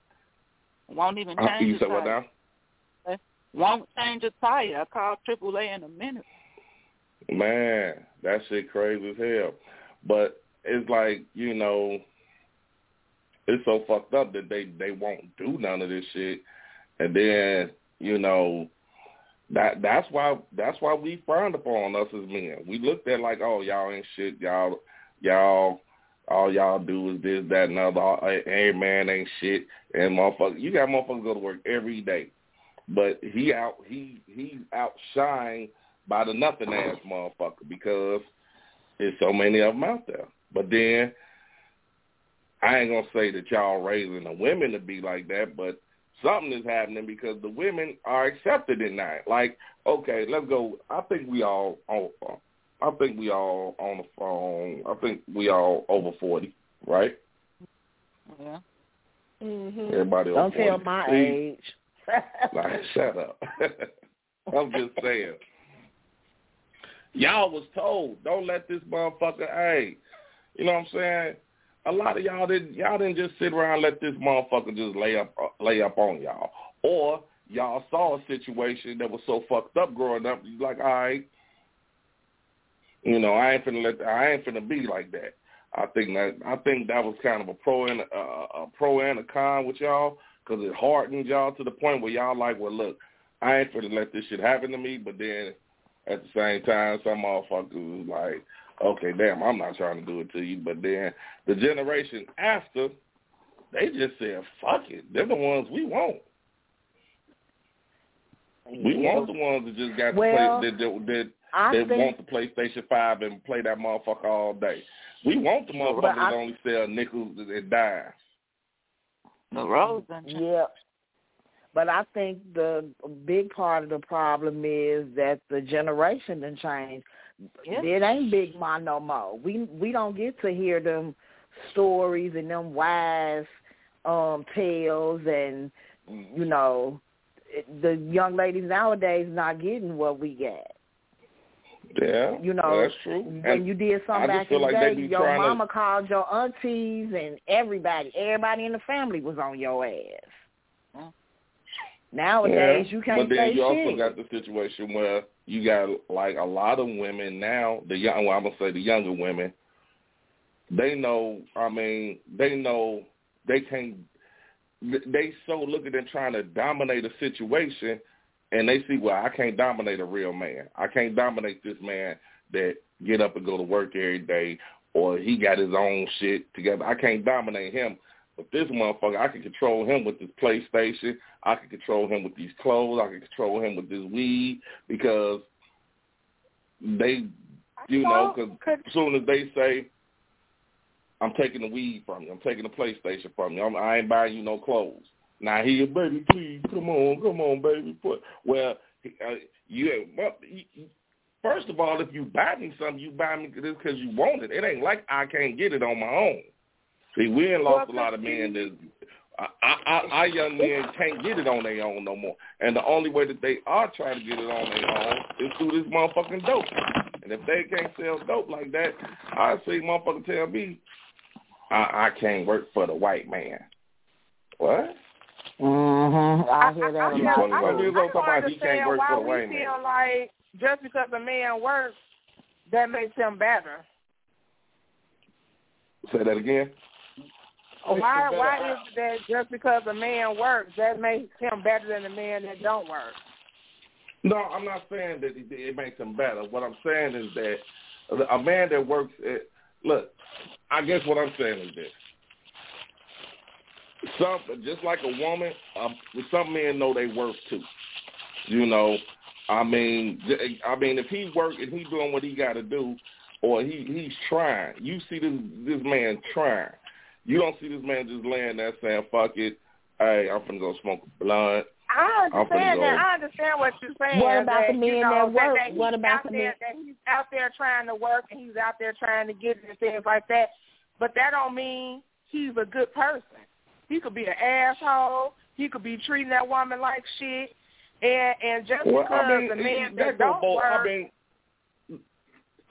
Won't even change. uh, change you said what now? Won't change a tire. I called AAA in a minute. Man, that shit crazy as hell. But it's like you know, it's so fucked up that they they won't do none of this shit, and then you know that that's why that's why we frowned upon us as men. We looked at like, oh y'all ain't shit, y'all y'all all y'all do is this that and other. All- eh, Hey man ain't shit, and motherfucker, you got motherfuckers go to work every day, but he out he he outshined by the nothing ass motherfucker because there's so many of them out there. But then I ain't gonna say that y'all raising the women to be like that, but something is happening because the women are accepted in that. Like, okay, let's go. I think we all on. I think we all on the phone. I think we all over forty, right? Yeah. Mm-hmm. Everybody Don't 40. tell my See? age. Like, shut up. I'm just saying. Y'all was told, don't let this motherfucker, hey, you know what I'm saying? A lot of y'all didn't, y'all didn't just sit around let this motherfucker just lay up, lay up on y'all. Or y'all saw a situation that was so fucked up growing up, you like, all right, you know, I ain't finna let, I ain't finna be like that. I think that, I think that was kind of a pro and uh, a pro and a con with y'all because it hardened y'all to the point where y'all like, well, look, I ain't gonna let this shit happen to me. But then at the same time, some motherfuckers was like, okay, damn, I'm not trying to do it to you. But then the generation after, they just said, fuck it. They're the ones we want. We Yeah. want the ones that just got Well, to play that that, I that think want the PlayStation Five and play that motherfucker all day. We want the motherfuckers But I- that only sell nickels and dimes. The rose Yeah. But I think the big part of the problem is that the generation done changed. Yeah. It ain't Big Ma no more. We we don't get to hear them stories and them wise um tales and you know the young ladies nowadays not getting what we get. Yeah, You know, that's true. When And you did I something just back feel in the like they day, be your trying to- mama called your aunties and everybody, everybody in the family was on your ass. Nowadays, yeah, you can't but then say you also shit. got the situation where you got like a lot of women now. The young, well, I'm gonna say the younger women. They know. I mean, they know they can't. They so looking at them trying to dominate a situation, and they see, well, I can't dominate a real man. I can't dominate this man that get up and go to work every day, or he got his own shit together. I can't dominate him. But this motherfucker, I can control him with this PlayStation. I can control him with these clothes. I can control him with this weed because they, you know, because as soon as they say, I'm taking the weed from you, I'm taking the PlayStation from you, I'm, I ain't buying you no clothes. Now here, baby, please, come on, come on, baby. Put well, uh, you, well, First of all, if you buy me something, you buy me this because you want it. It ain't like I can't get it on my own. See, we ain't lost a lot of men that I, I, our young men can't get it on their own no more. And the only way that they are trying to get it on their own is through this motherfucking dope. And if they can't sell dope like that, I see motherfucker tell me, I, I can't work for the white man. What? Mhm. I hear that a You lot. 21 too. years I old talking about don't he can't understand work why for the we white feel man. like just because a man works, that makes him better. Say that again. Why why is it that just because a man works, that makes him better than a man that don't work? No, I'm not saying that it, it makes him better. What I'm saying is that a man that works at look, I guess what I'm saying is this. Some just like a woman, um, some men know they worth too. You know, I mean, I mean, if he work and he doing what he got to do, or he he's trying. You see this this man trying. You don't see this man just laying there saying, "Fuck it, hey, I'm finna go smoke a blunt." I understand that. go. I understand what you're saying. What about that, the men you know, that work? he's What about out the there, men- That he's out there trying to work and he's out there trying to get it and things like that. But that don't mean he's a good person. He could be an asshole. He could be treating that woman like shit. And and just Well, because I mean, the man that that don't both. work, I mean,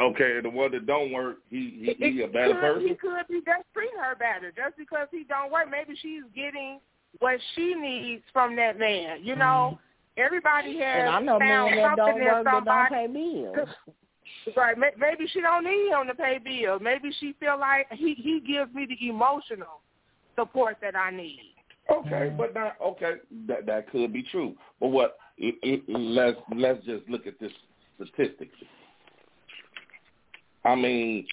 okay, the one that don't work, he he, he a better could, person. He could be just treating her better just because he don't work. Maybe she's getting what she needs from that man. You know, mm-hmm. everybody has And I know found men that don't something in work that don't somebody. pay bills. Right. Maybe she don't need him to pay bills. Maybe she feel like he he gives me the emotional support that I need. Okay, but not okay. That that could be true. But what? It, it, let's let's just look at this statistically. I mean,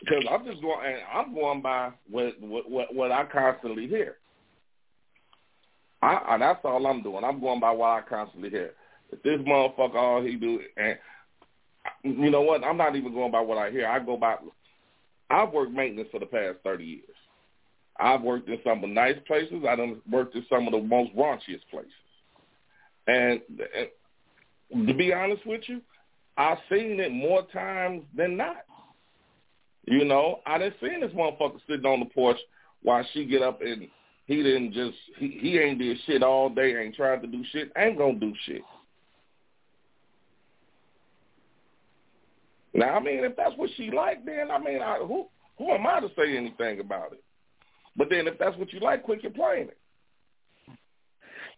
because I'm just going. And I'm going by what what what, I constantly hear. I, I that's all I'm doing. I'm going by what I constantly hear. If this motherfucker all he do, and you know what? I'm not even going by what I hear. I go by. I've worked maintenance for the past thirty years. I've worked in some of the nice places. I done worked in some of the most raunchiest places. And, and to be honest with you, I've seen it more times than not. You know, I done seen this motherfucker sitting on the porch while she get up and he didn't just he, he ain't did shit all day, ain't tried to do shit, ain't gonna do shit. Now, I mean, if that's what she like, then I mean, I, who who am I to say anything about it? But then, if that's what you like, quit complaining.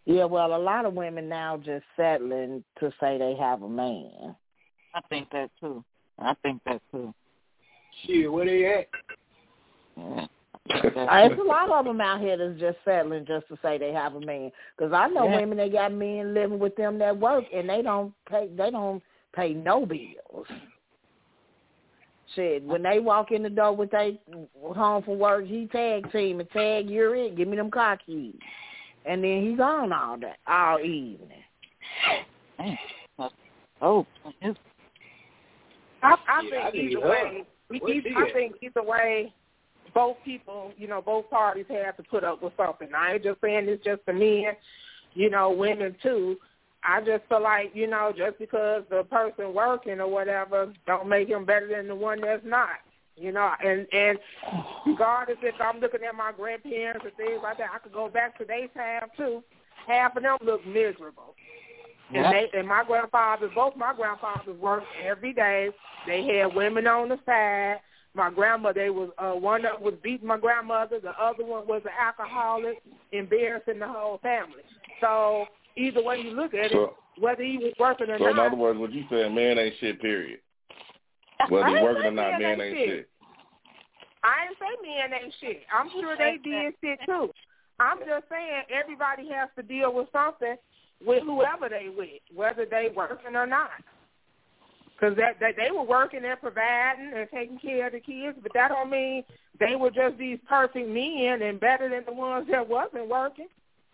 Yeah, well, a lot of women now just settling to say they have a man. I think that too. I think that too. Shit, where they at? Yeah. It's a lot of them out here that's just settling just to say they have a man. Because I know Yeah. women that got men living with them that work and they don't pay. They don't pay no bills. Shit, when they walk in the door with they home from work, he tag team and tag you're it. Give me them car keys, and then he's on all day, all evening. Man, that's- oh, it's I, I Yeah, think either way, I at? think either way, both people, you know, both parties have to put up with something. I ain't just saying it's just the men, you know, women too. I just feel like, you know, just because the person working or whatever don't make him better than the one that's not. You know, and and regardless if I'm looking at my grandparents and things like that, I could go back to their time too. Half of them look miserable. And Yeah. they and my grandfathers, both my grandfathers worked every day. They had women on the side. My grandma, they was uh, one of them was beating my grandmother. The other one was an alcoholic, embarrassing the whole family. So either way you look at it, So, whether he was working or not. so in other words, what you saying, man ain't shit. Period. Whether ain't working or not, man ain't ain't shit. shit. I ain't say men ain't shit. I'm sure they did shit too. I'm just saying everybody has to deal with something with whoever they with, whether they working or not. Because that, that they were working and providing and taking care of the kids, but that don't mean they were just these perfect men and better than the ones that wasn't working.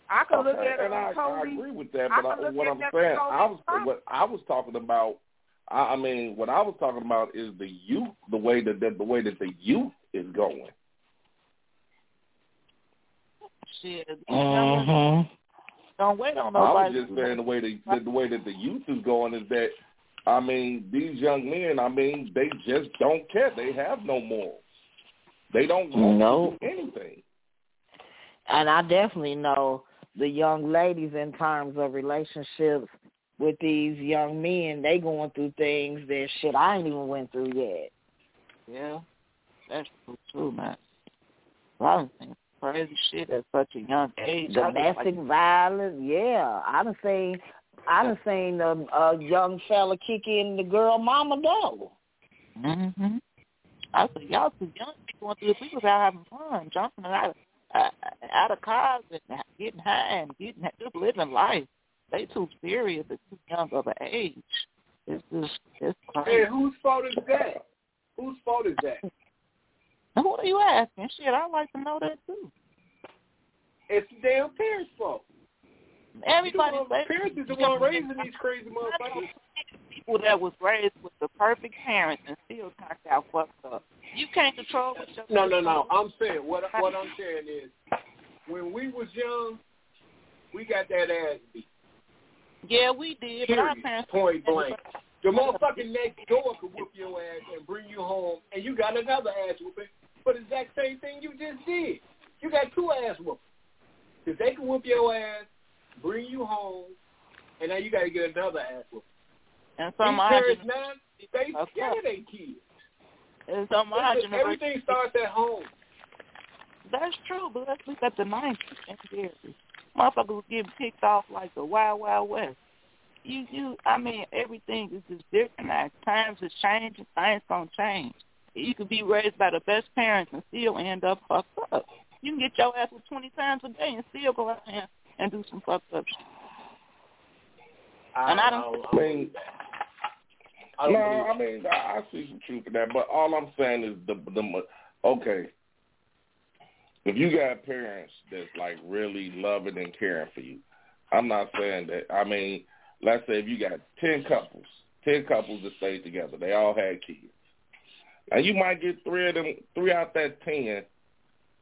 I could look Okay, at it I, on I agree with that, but I, can look what I'm saying, I was fine. what I was talking about. I, I mean, what I was talking about is the youth, the way that the, the way that the youth is going. shit. Mm-hmm. Don't wait on I was just saying the way the, the the way that the youth is going is that I mean these young men. I mean they just don't care. They have no morals. They don't want Nope. anything. And I definitely know the young ladies in terms of relationships with these young men, they going through things that shit I ain't even went through yet. Yeah, that's true, too, man. I done seen crazy shit at such a young age. Domestic like, violence, yeah. I done seen I done seen a, a young fella kick in the girl mama door. hmm I said, y'all too young to be going through this. We was out having fun, jumping out of, uh, out of cars and getting high and getting just living life. They too serious at too young of an age. It's just it's crazy. Hey, whose fault is that? Whose fault is that? Who are you asking? Shit, I'd like to know that too. It's the damn parents' fault. Everybody, parents is the one raising these crazy motherfuckers. people that was raised with the perfect parents and still turned out fucked up. You can't control what your No, no, no. I'm saying what what I'm saying is, when we was young, we got that ass beat. Yeah, we did, but our parents Point blank. The motherfucking next door could whoop your ass and bring you home, and you got another ass whooping for the exact same thing you just did. You got two ass whoopings. Because they can whoop your ass, bring you home, and now you got to get another ass whooping. and some parents now, they course. they kids. and some everything starts at home. That's true, but let's look at the nineties and years. Motherfuckers was getting picked off like the Wild Wild West. You, you, I mean, everything is just different now. Times is changing. Things gonna change. You could be raised by the best parents and still end up fucked up. You can get your ass with twenty times a day and still go out there and do some fucked up shit. And I don't- I mean, I no, I mean I, I see some truth in that, but all I'm saying is the the okay. If you got parents that's like really loving and caring for you, I'm not saying that. I mean, let's say if you got ten couples, ten couples that stayed together, they all had kids. Now you might get three of them, three out that ten.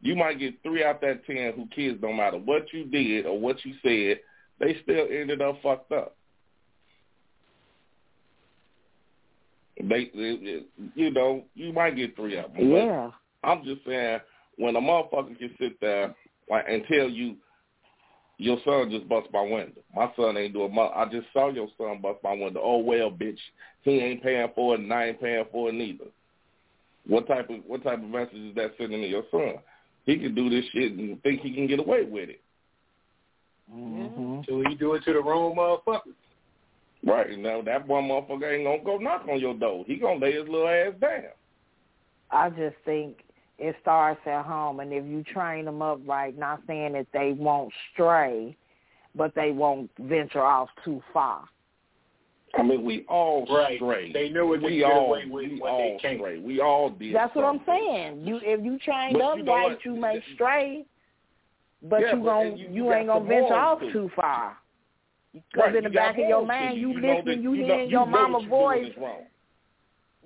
You might get three out that ten who kids don't matter what you did or what you said, they still ended up fucked up. They, they, you know, you might get three of them. Yeah. I'm just saying, when a motherfucker can sit there like, and tell you, your son just bust my window. My son ain't doing my. I just saw your son bust my window. Oh well, bitch, he ain't paying for it, and I ain't paying for it neither. What type of what type of message is that sending to your son? He can do this shit and think he can get away with it. Mm-hmm. So he do it to the wrong motherfucker. Right now, that one motherfucker ain't gonna go knock on your door. He gonna lay his little ass down. I just think it starts at home. And if you train them up right, not saying that they won't stray, but they won't venture off too far. I mean, we all Right. stray. They know what they we get all, away with we when all they can't. stray. We all did. That's what I'm saying. You if you trained But up you know right, what? you may stray, but Yeah, you but gon' you- you, you ain't gonna some venture off too. too far. Because Right, in the you back of your mind, you, you know listening, that, you, know, hearing you your know mama you're voice.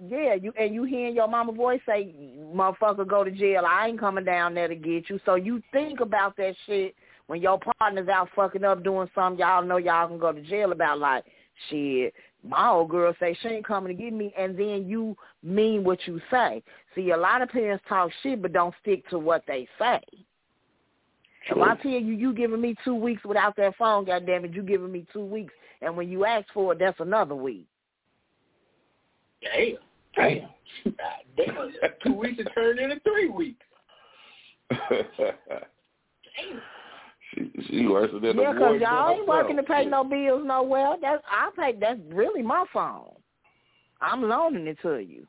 Yeah, you and you hearing your mama voice say, "Motherfucker, go to jail. I ain't coming down there to get you." So you think about that shit when your partner's out fucking up doing something y'all know y'all can go to jail about. Like, shit, my old girl say she ain't coming to get me, and then you mean what you say. See, a lot of parents talk shit but don't stick to what they say. If I tell you you giving me two weeks without that phone, goddamn it, you giving me two weeks, and when you ask for it, that's another week. Damn. Damn. Damn. Two weeks it turned into three weeks. she she worse than Yeah, boy because y'all ain't herself. working to pay no bills nowhere. That's I pay. That's really my phone. I'm loaning it to you.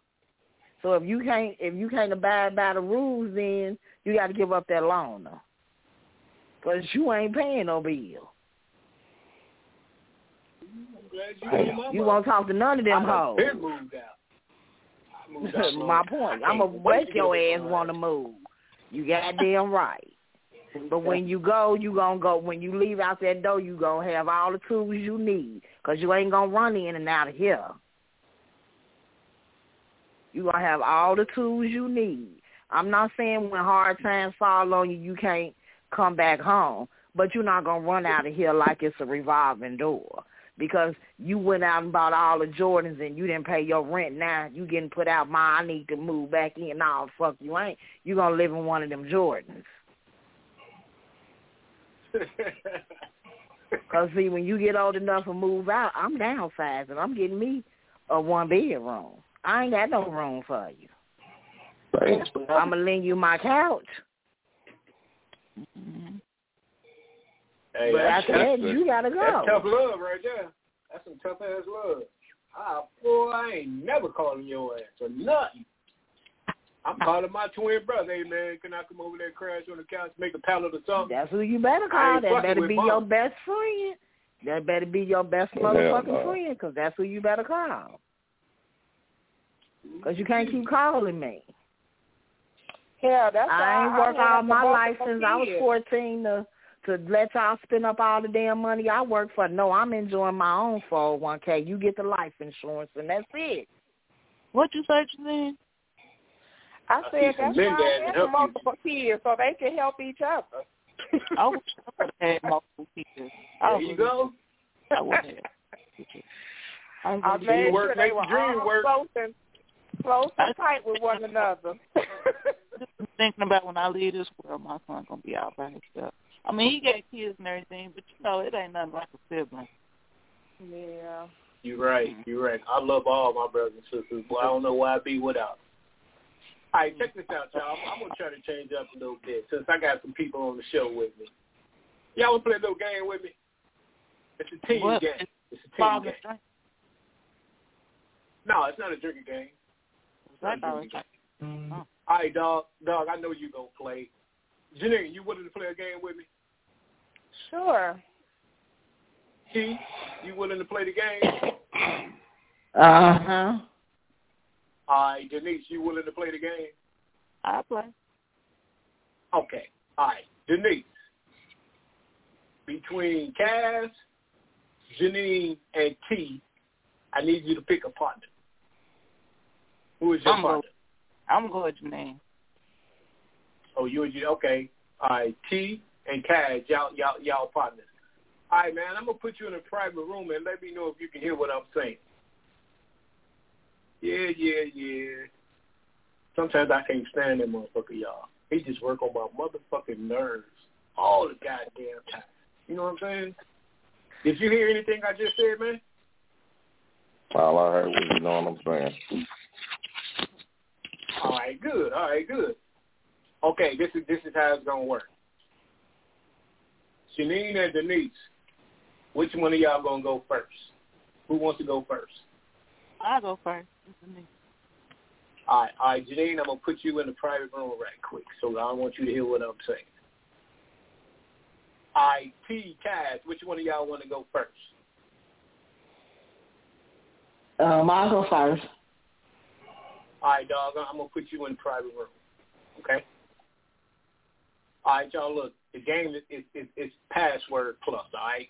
So if you can't if you can't abide by the rules, then you got to give up that loan, though. Because you ain't paying no bill. You Damn. know my You won't talk to none of them hoes. been moved out. I moved out long my point. I I'm gonna can't make your ass want to move. You goddamn right. But when you go, you gonna go. When you leave out that door, you gonna have all the tools you need, cause you ain't gonna run in and out of here. You gonna have all the tools you need. I'm not saying when hard times fall on you, you can't come back home, but you're not gonna run out of here like it's a revolving door because you went out and bought all the Jordans and you didn't pay your rent. Now you getting put out. Ma, I need to move back in. No, fuck you ain't. You gonna live in one of them Jordans. Cause see, when you get old enough and move out, I'm downsizing. I'm getting me a one bedroom. I ain't got no room for you. Thanks. I'm gonna lend you my couch, Hey, but that's, after that, you gotta go. that's tough love right there. That's some tough ass love. Ah, boy, I ain't never calling your ass for nothing. I'm ah. calling my twin brother. Hey man, can I come over there, and crash on the couch, make a pallet or something? That's who you better call. That better be mom. your best friend. That better be your best Hell motherfucking no. friend, cause that's who you better call. Mm-hmm. Cause you can't keep calling me. Yeah, that's I ain't why work all my both life of my since I was fourteen to to let y'all spend up all the damn money I work for. No, I'm enjoying my own 401k. You get the life insurance, and that's it. What you say, Janine? I I said see some that's why Linda I to had help you. multiple kids so they can help each other. I would have had multiple teachers. I There oh, you go. I would have. I I really made work, sure they were all work. close and close and tight with one another. just thinking about when I leave this world, my son gonna be out by himself. I mean, he got kids and everything, but you know, it ain't nothing like a sibling. yeah. You're right. You're right. I love all my brothers and sisters. Well, I don't know why I'd be without. All right, check this out, y'all. I'm, I'm gonna try to change up a little bit since I got some people on the show with me. Y'all wanna play a little game with me? It's a team What? game. It's a team Father game. drink. No, it's not a drinking game. It's not a drinking game. Oh. All right, dog. Dog, I know you gonna play. Janine, you willing to play a game with me? Sure. T, you willing to play the game? Uh huh. All right, Denise, you willing to play the game? I play. Okay. All right, Denise. Between Cass, Janine, and T, I need you to pick a partner. Who is your I'm go- partner? I'm gonna go with Janine. Oh, you and you. Okay. All right, T and Cass, y'all, y'all, y'all partners. All right, man. I'm gonna put you in a private room and let me know if you can hear what I'm saying. Yeah, yeah, yeah. Sometimes I can't stand that motherfucker, y'all. He just work on my motherfucking nerves all the goddamn time. You know what I'm saying? Did you hear anything I just said, man? All I heard was, you know what I'm saying. All right, good. All right, good. Okay, this is this is how it's gonna work. Janine and Denise, which one of y'all gonna go first? Who wants to go first? I go first. All right, all right, Janine, I'm gonna put you in the private room right quick, so I want you to hear what I'm saying. All right, T, Cass, which one of y'all want to go first? Um, I'll go first. All right, dog, I'm gonna put you in the private room. Okay. All right, y'all. Look, the game is is, is, is password plus. All right.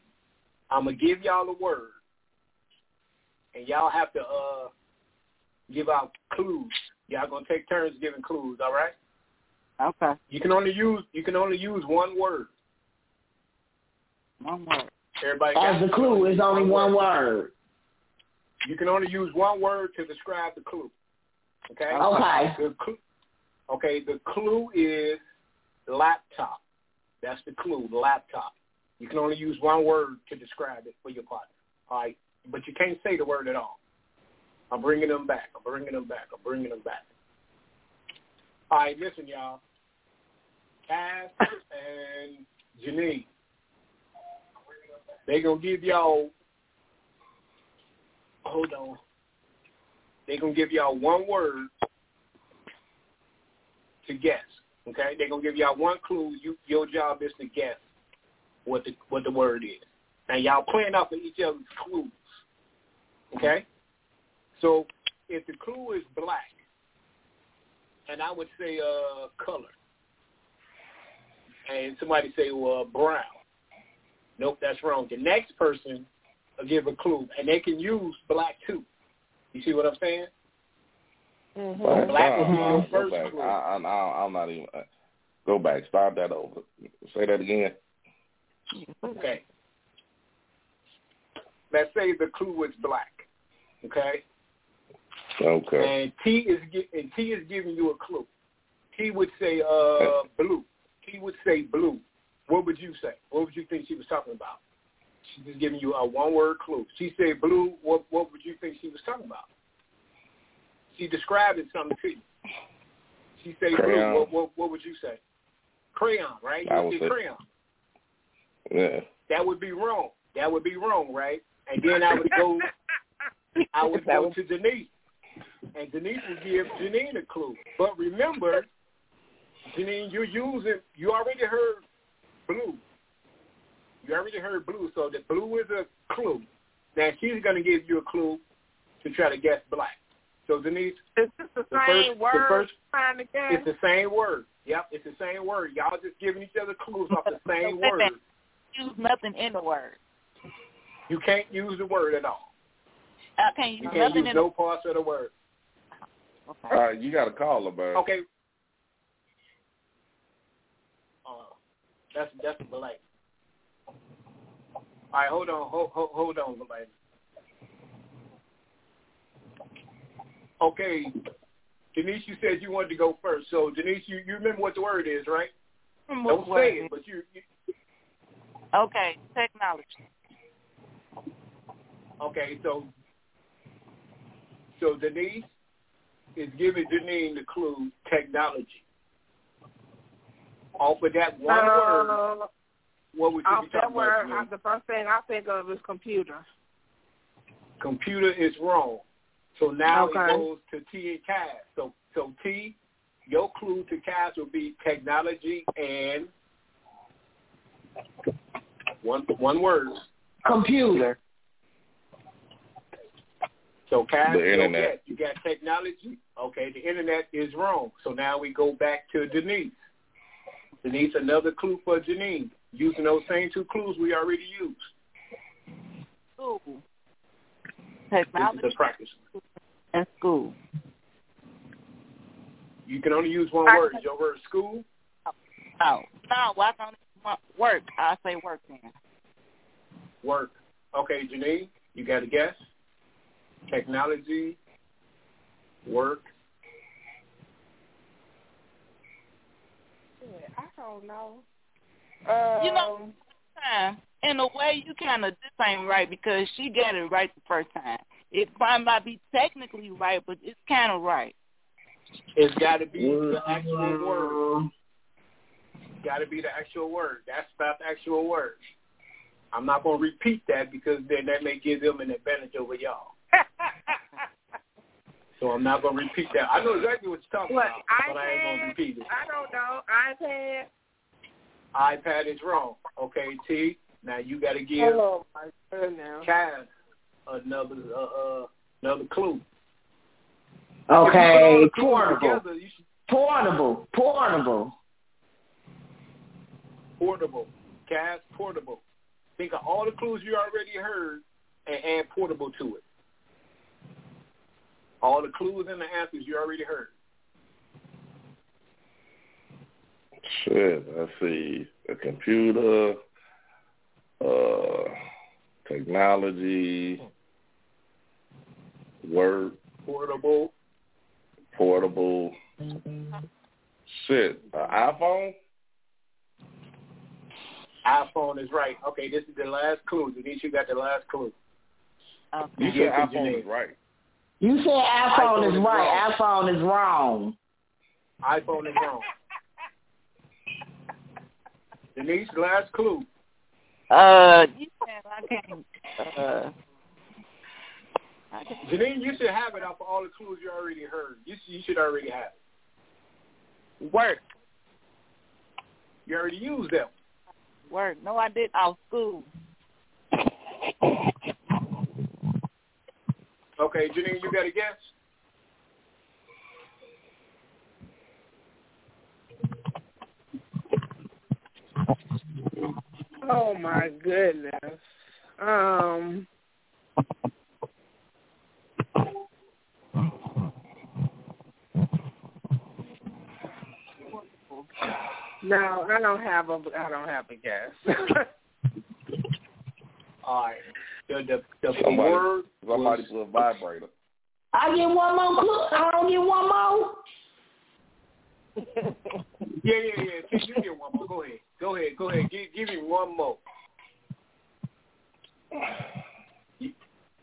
I'm gonna give y'all a word, and y'all have to uh give out clues. Y'all gonna take turns giving clues. All right. Okay. You can only use you can only use one word. One word. Everybody. got As the it? clue is only one word. You can only use one word to describe the clue. Okay. Okay. The clue, okay. The clue is laptop. That's the clue. Laptop. You can only use one word to describe it for your partner. All right. But you can't say the word at all. I'm bringing them back. I'm bringing them back. I'm bringing them back. All right. Listen, y'all. Cass and Janine. They gonna give y'all. Hold on. They gonna give y'all one word to guess. Okay, they're gonna give y'all one clue. You, your job is to guess what the what the word is. Now y'all playing off of each other's clues. Okay, so if the clue is black, and I would say uh color, and somebody say well brown. Nope, that's wrong. The next person will give a clue, and they can use black too. You see what I'm saying? Mhm. Black, Black uh, would be your first back. clue. I, I, I, I'm not even. Uh, go back. Start that over. Say that again. Okay. Let's say the clue is black. Okay. Okay. And T is and T is giving you a clue. T would say uh blue. T would say blue. What would you say? What would you think she was talking about? She's just giving you a one word clue. She said blue. What what would you think she was talking about? She described it something to you. She said Crayon. blue. What, what what would you say? Crayon, right? I would say- crayon. Yeah. That would be wrong. That would be wrong, right? And then I would go I would go to Denise. And Denise would give Janine a clue. But remember, Janine, you're using you already heard blue. You already heard blue, so the blue is a clue. Now she's gonna give you a clue to try to guess black. So Denise, Is this the The same first- the word first- trying to guess? it's the same word. Yep, it's the same word. Y'all just giving each other clues off the same word. Use nothing in the word. You can't use the word at all. I can't use You can't use no parts of the word. the All right. You got to call her, bird. Okay. Uh, that's that's Malay. All right, hold on, hold hold, hold on, Malay. Okay, Denise, you said you wanted to go first. So Denise, you, you remember what the word is, right? Remember Don't what say it it, is. but you, you Okay, technology. okay. So so Denise is giving Janine the clue technology. Off of that one word, Uh, what would you off be that talking word, about? I, Janine? the first thing I think of is computer. computer is wrong. So now Okay. it goes to T and Cass. So so T, your clue to Cass will be technology and one one word. Computer. So Cass, The you internet. you got technology. Okay, the internet is wrong. So now we go back to Denise. Denise, another clue for Janine. Using those same two clues we already used. School. This is Technology practice. and school. You can only use one I- word. Is your word school? Oh. No, why don't it work? I say work then. Work. Okay, Janine, you got a guess? Technology, work. I don't know. Um, You know- In a way, you kind of this ain't right because she got it right the first time. It might not be technically right, but it's kind of right. It's got to be the actual word. Got to be the actual word. That's about the actual word. I'm not going to repeat that because then that may give them an advantage over y'all. So I'm not gonna repeat that. I know exactly what you're talking What, about, but I ain't gonna iPad? repeat it. I don't know. iPad. iPad is wrong. Okay, T. Now you got to give my goodness. Cass another uh, uh, another clue. Okay, If you put all the clues portable, Together, should portable, portable. portable. Cass portable. Think of all the clues you already heard and add portable to it. All the clues and the answers you already heard. Shit, let's see. A computer, uh, technology, work, Portable. portable. Shit, an iPhone? iPhone is right. Okay, this is the last clue. Denise, you got the last clue. Okay. You Yeah, said 'cause you iPhone is right. You said iPhone, iPhone is is right. wrong. iPhone is wrong. iPhone is wrong. Denise, last clue. Uh, you said I can't. Uh, I can't. Janine, you should have it off of all the clues you already heard. You, you should already have it. Work, You already used them. work. No, I did off school. Okay, Janine, you got a guess? Oh my goodness. Um. No, I don't have a. I don't have a guess. All right. The the the Somebody- word Somebody was put a vibrator. I get one more clue. I don't get one more. yeah yeah yeah. See, you get one more. Go ahead. Go ahead. Go ahead. Give give me one more. You,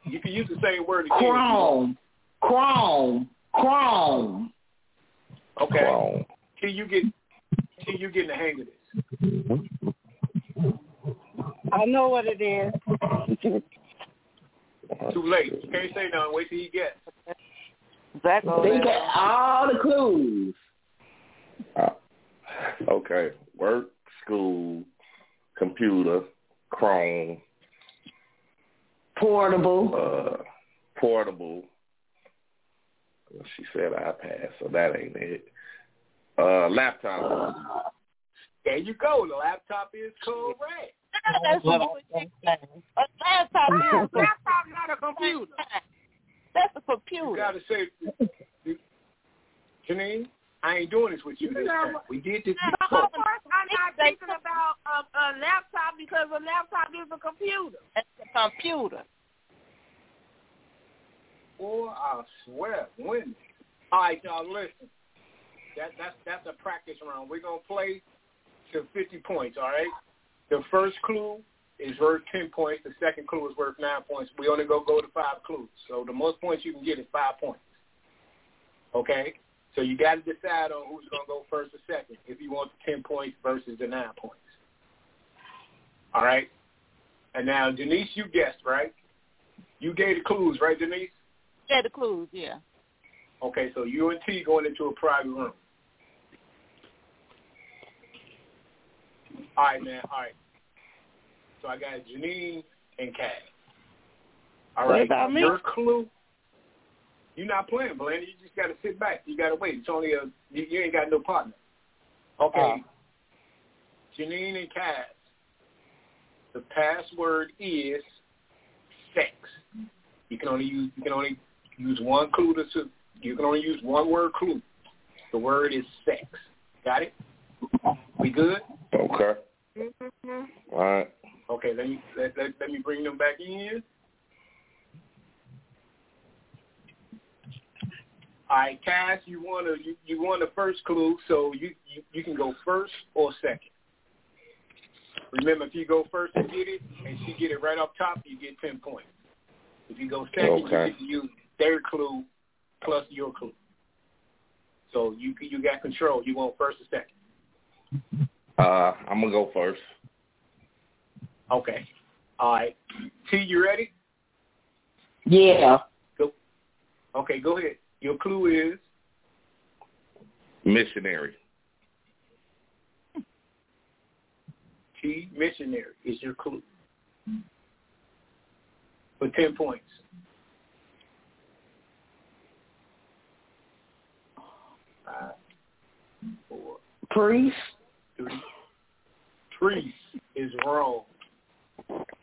you can use the same word again. Chrome, Chrome, Chrome. Okay. Chrome. Till you get till you get in the hang of this. Mm-hmm. I know what it is. Too late. You can't say nothing. Wait till he gets. Zach over They there. got all the clues. Uh, okay. Work, school, computer, Chrome, Portable. uh, portable. She said iPad, so that ain't it. Uh, laptop. There you go. The laptop is correct. That's what I was. A laptop is a Laptop, not a computer. That's a You computer. gotta say, Janine, I ain't doing this with you this time. We did this before. of course, I'm not thinking about a, a laptop because a laptop is a computer. That's a computer. Boy, I swear, win. All right, y'all, listen. That that's that's a practice round. We're gonna play to fifty points. All right. The first clue is worth ten points. The second clue is worth nine points. We only go go to five clues. So the most points you can get is five points. Okay. So you got to decide on who's gonna go first or second if you want the ten points versus the nine points. All right. And now, Denise, you guessed right. You gave the clues, right, Denise? Yeah, the clues, yeah. Okay, so you and T going into a private room. All right, man. All right. So I got Janine and Kat. All right. What about me? Your clue. You're not playing, Belinda. You just got to sit back. You got to wait. It's only a you, you ain't got no partner. Okay. Oh. Janine and Kat. The password is sex. You can only use you can only use one clue to- you can only use one word clue. The word is sex. Got it? We good? Okay. Mm-hmm. All right. Okay, let me let, let, let me bring them back in. All right, Cass, you want to you, you want the first clue, so you, you you can go first or second. Remember, if you go first and get it, and she get it right up top, you get ten points. If you go second, you Okay. get to use their clue plus your clue. So you you got control. You want first or second? Uh, I'm gonna go first. Okay. All right. T, you ready? Yeah. Go. Okay, go ahead. Your clue is missionary. T missionary is your clue. For ten points. Five, four, Priest. Three. Priest is wrong.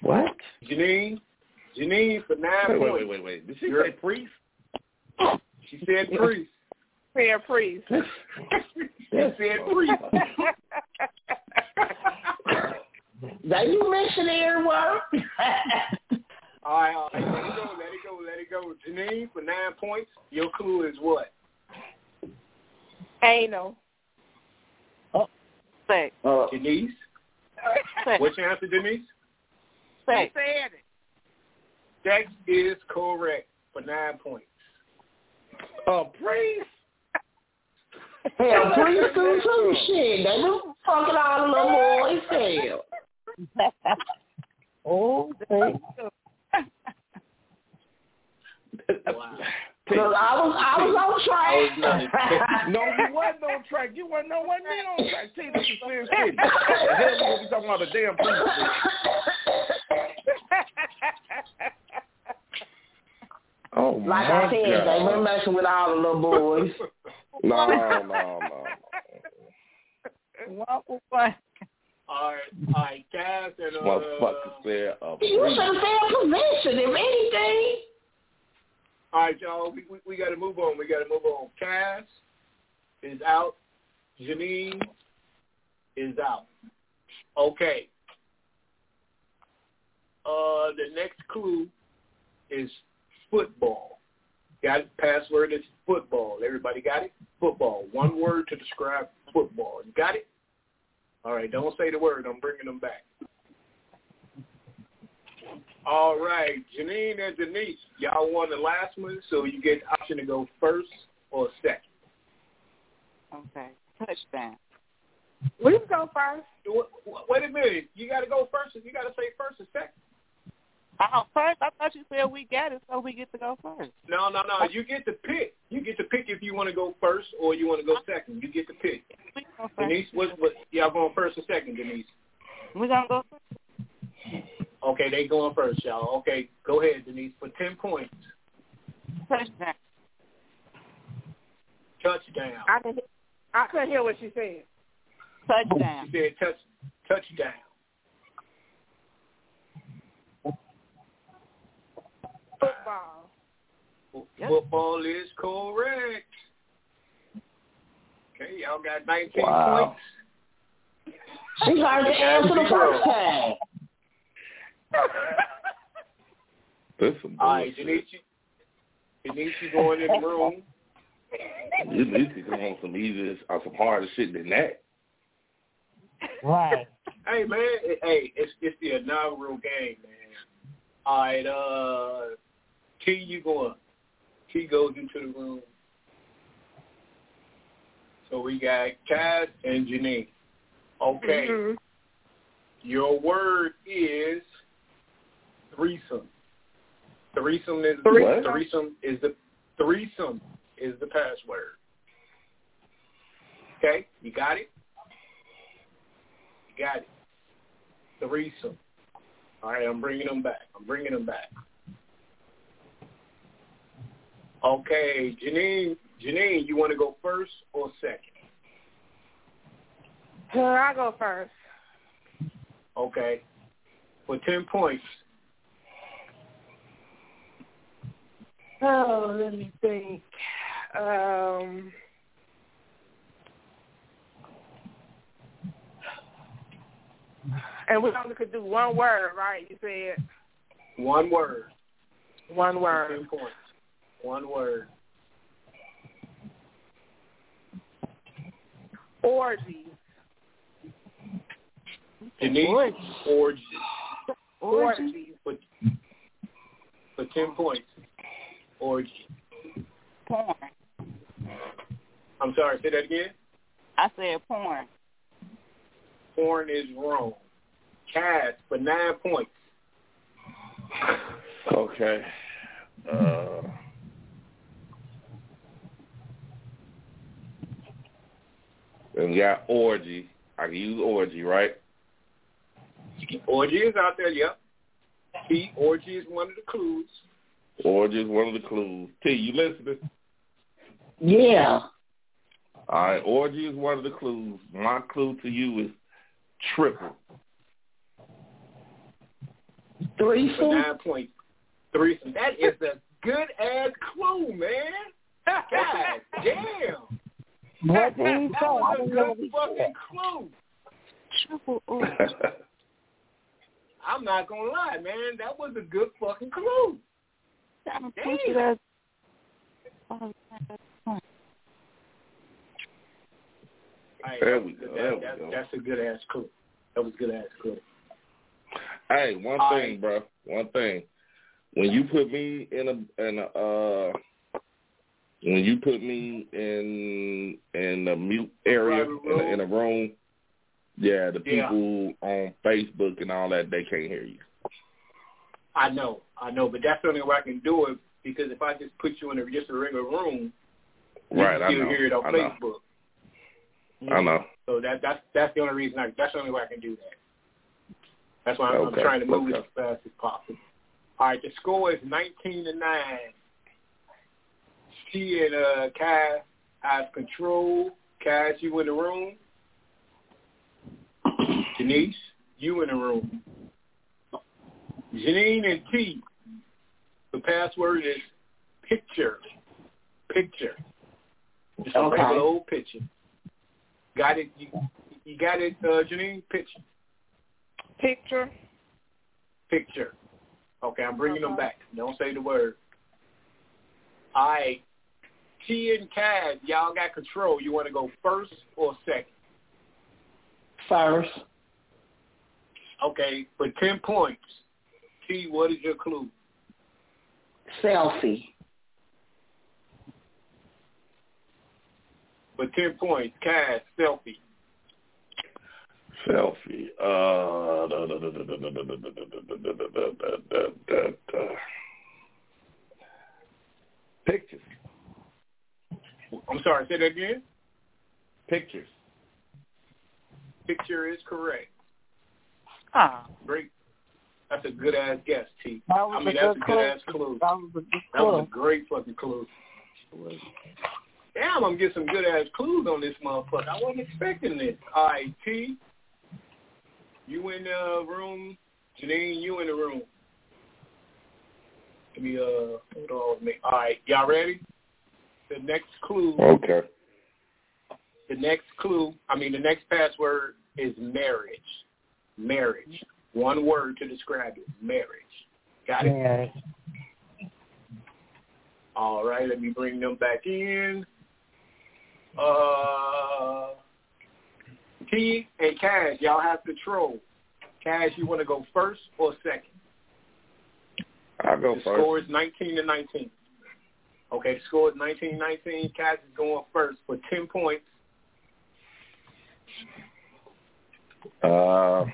What? Janine, Janine for nine Wait, wait, points. wait, wait, wait. Did she You're- say priest? She said priest. Fair priest. she said priest. That you missionary work? All right, all right, let it go, let it go, let it go. Janine for nine points. Your clue is what? Anal. Sex. uh, Denise. Sex. What's your answer, Denise? He Sex. said it. Sex is correct for nine points. A priest? hell, priest do too. Shit, they been fucking all the little boys. Hell. oh, Wow. Look, I was I was on I was track. No, you wasn't on track. You wasn't no one me on track. See, this is serious shit. The hell we gonna be talking about a damn priest? Oh like my I said, they God. been messing with all the little boys. No, no, no. one for one. all right, all right, Cass and uh, Motherfucker said a You should have said position, if anything. All right, y'all. We we, we got to move on. We got to move on. Cass is out. Janine is out. Okay. Uh, the next clue is football. Got it? Password is football. Everybody got it? Football. One word to describe football. You got it? All right. Don't say the word. I'm bringing them back. All right. Janine and Denise, y'all won the last one, so you get the option to go first or second. Okay. Touchdown. We can go first. Wait, wait a minute. You got to go first. You got to say first or second. Oh, first, I thought you said we got it, so we get to go first. No, no, no. You get to pick. You get to pick if you want to go first or you want to go second. You get to pick. We go first. Denise, what, what, y'all going first or second, Denise? We gonna go first. Okay, they going first, y'all. Okay, go ahead, Denise, for 10 points. Touchdown. Touchdown. I can I couldn't hear what she said. Touchdown. She said touch, touchdown. Football. Yep. Football is correct. Okay, y'all got 19 Wow. points. She heard the answer the first time. This some All right, bullshit. Denise, you, Denise, you going in the room. You need to come on some easier or some harder shit than that. Right. Hey man, it- hey, it's it's the inaugural game, man. All right, uh, T, you going? T goes into the room. So we got Cass and Janine. Okay, Mhm. your word is threesome. Threesome is What? threesome is the threesome is the password. Okay, you got it. You got it. Threesome. All right, I'm bringing them back. I'm bringing them back. Okay, Janine. Janine, you want to go first or second? I go first. Okay. For ten points. Oh, let me think. Um, and we only could do one word, right? You said One word. one word. Ten points. One word. Orgy. Denise, Orgy. orgy. For, for ten points orgy? Porn. I'm sorry, say that again? I said porn. Porn is wrong. Cash for nine points. Okay. Uh... and we got orgy. I can use orgy, right? Orgy is out there, yep. See, orgy is one of the clues. Orgy is one of the clues. T, you listening? Yeah. All right, orgy is one of the clues. My clue to you is triple. Threesome? Nine point threesome. That is a good ass clue, man. God damn. What that did he say? I was a didn't know what good fucking clue. Triple orgy. I'm not gonna lie, man. That was a good fucking clue. I'm Damn. push it as Hey, There we was- go, that- there we that- go. That's a good ass clue. That was a good ass clue. Hey, one All thing, bro. One thing. When you put me in a in a uh when you put me in in a mute area in a, in a room, yeah, the Yeah. people on Facebook and all that they can't hear you. I know, I know, but that's the only way I can do it because if I just put you in a, just a regular room, you Right, can I still know. hear it on I know. Facebook. I know. So that that's that's the only reason I that's the only way I can do that. That's why I'm, Okay, I'm trying to move it okay. as fast as possible. All right, the score is nineteen to nine. She and uh Kai has control. Cass, you in the room. Denise, you in the room. Janine and T. The password is picture. Picture. Just a Okay. regular old picture. Got it? You, you got it, uh, Janine? Picture. Picture. Picture. Okay, I'm bringing them back. Don't say the word. All right. T and Kaz, y'all got control. You want to go first or second? First. Okay, for 10 points. What is your clue? Selfie. But 10 points, Cash, selfie. Selfie. Uh, Pictures. I'm sorry, say that again? Pictures. Picture is correct. Ah. Great that's a good ass guess, T. That was I mean, a that's good a good ass clue. clue. That was a good That was a great fucking clue. Damn, I'm getting some good ass clues on this motherfucker. I wasn't expecting this. All right, T. You in the room. Janine, you in the room. Let me uh hold on with me. All right, y'all ready? The next clue Okay. the next clue I mean the next password is marriage. Marriage. One word to describe it. Marriage. Got it? Yeah. All right, let me bring them back in. Uh, T and Cash, y'all have control. Cash, you want to go first or second? I'll go the first. score is 19 to 19. Okay, the score is 19 19. Cash is going first for 10 points. Uh,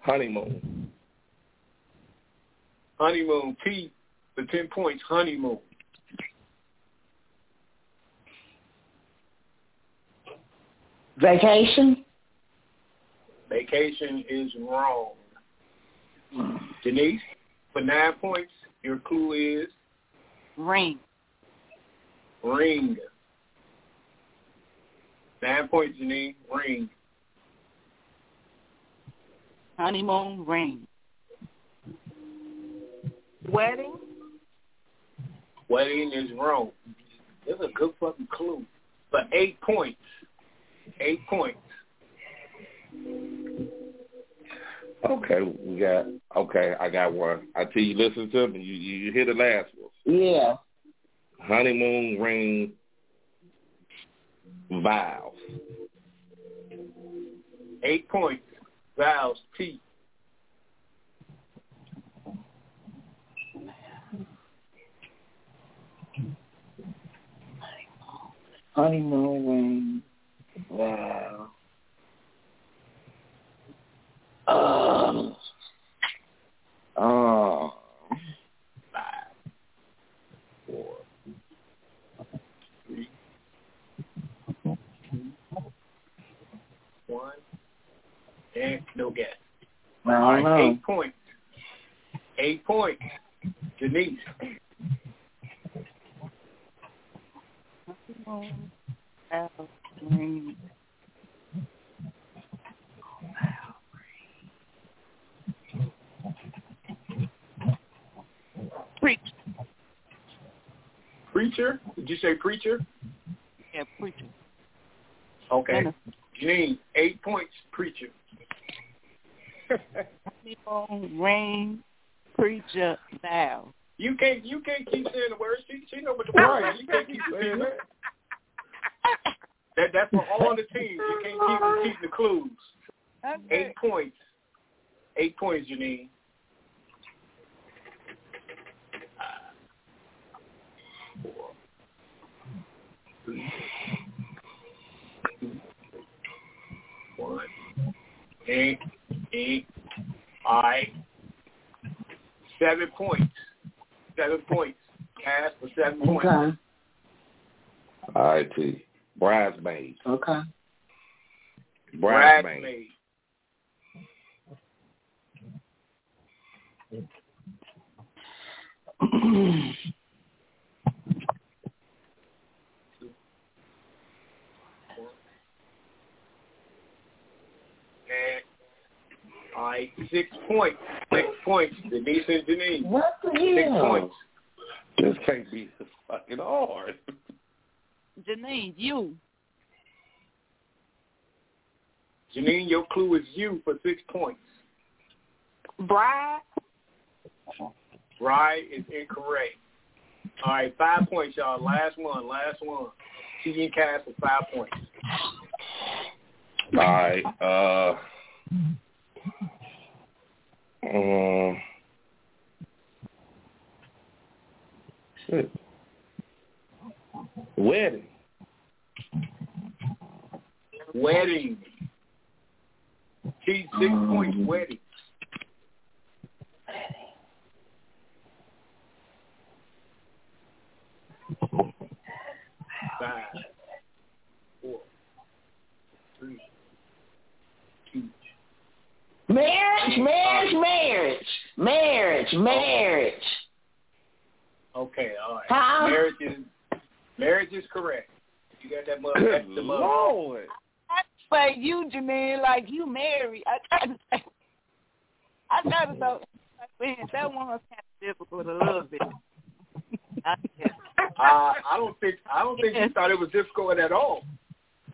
honeymoon. Honeymoon, T for 10 points. Honeymoon. Vacation. Vacation is wrong. Denise, for nine points, your clue is ring. ring. Nine points, Denise. Ring. Honeymoon ring. Wedding. Wedding is wrong. This is a good fucking clue. For eight points. Eight points. Okay, we got. Okay, I got one. I tell you, listen to me. You you hear the last one. Yeah. Honeymoon ring. Vows. Eight points. Vows. T. Honeymoon ring. Wow. Um. Um. Five. Four. Three. One. And no guess. I don't All right, know. eight points. Eight points. Janice. Al Green. Preach. Preacher. Did you say preacher? Yeah, preacher. Okay. Minister. Janine, eight points, preacher. Rain preacher now. You can't you can't keep saying the words. She she know what the words are. You can't keep saying that. That that's for all the teams. You can't keep repeating the clues. Okay. Eight points. Eight points, Janine. Four, three, two, one, eight, eight, all right. Seven points. Seven points. Cash for seven points. Okay. All right, T. Bridesmaid. Okay. Bridesmaid. Bridesmaid. And all right, six points. Six points. Denise and Janine. what the Six points. This can't be fucking hard. Janine, you. Janine, your clue is you for six points. Bride. Right is incorrect. All right, five points, y'all. Last one, last one. T and Cass for five points. All right. Uh. Um. Shit. Wedding. Wedding. T six points. Wedding. Five, four, three, two. Marriage, marriage, marriage, marriage, marriage. Okay, all right. Huh? Marriage is marriage is correct. You got that mother. That's Good the mother. Lord. I say you, Janine, like you married. I tried to say. I tried to say. Man, that one was kind of difficult a little bit. I, Uh, I don't think I don't think you thought it was difficult at all.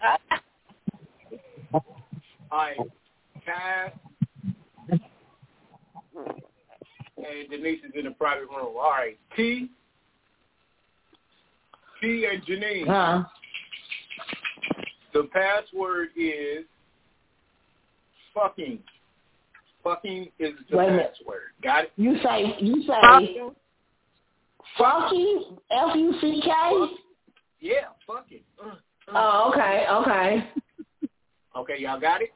I, All right, Cass and Denise is in the private room. All right, T, T and Janine. Huh? The password is fucking. Fucking is the Wait a password. Got it? You say you say Fucking. funky F U C K. Yeah, fucking. Uh, uh. Oh, okay, okay. Okay, y'all got it?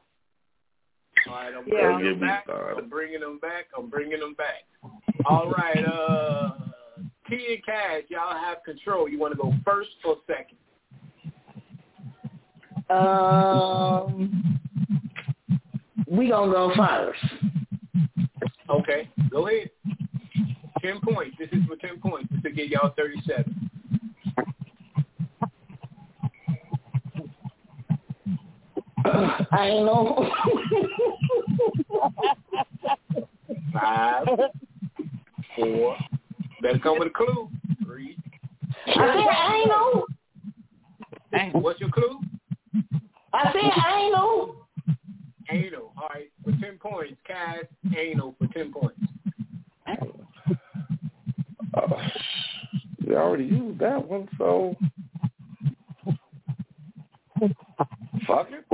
All right, I'm Yeah. bringing them back. started. I'm bringing them back. I'm bringing them back. All right, uh, T and Cash, y'all have control. You want to go first or second? Um, we gonna go first. Okay, go ahead. Ten points. This is for ten points. This will get y'all thirty-seven. I ain't know. Five, four. Better come with a clue. Three. I said I ain't know. What's your clue? I said I ain't know. Anal. All right, for ten points. Cash, anal for ten points. Uh, we already used that one, so fuck it.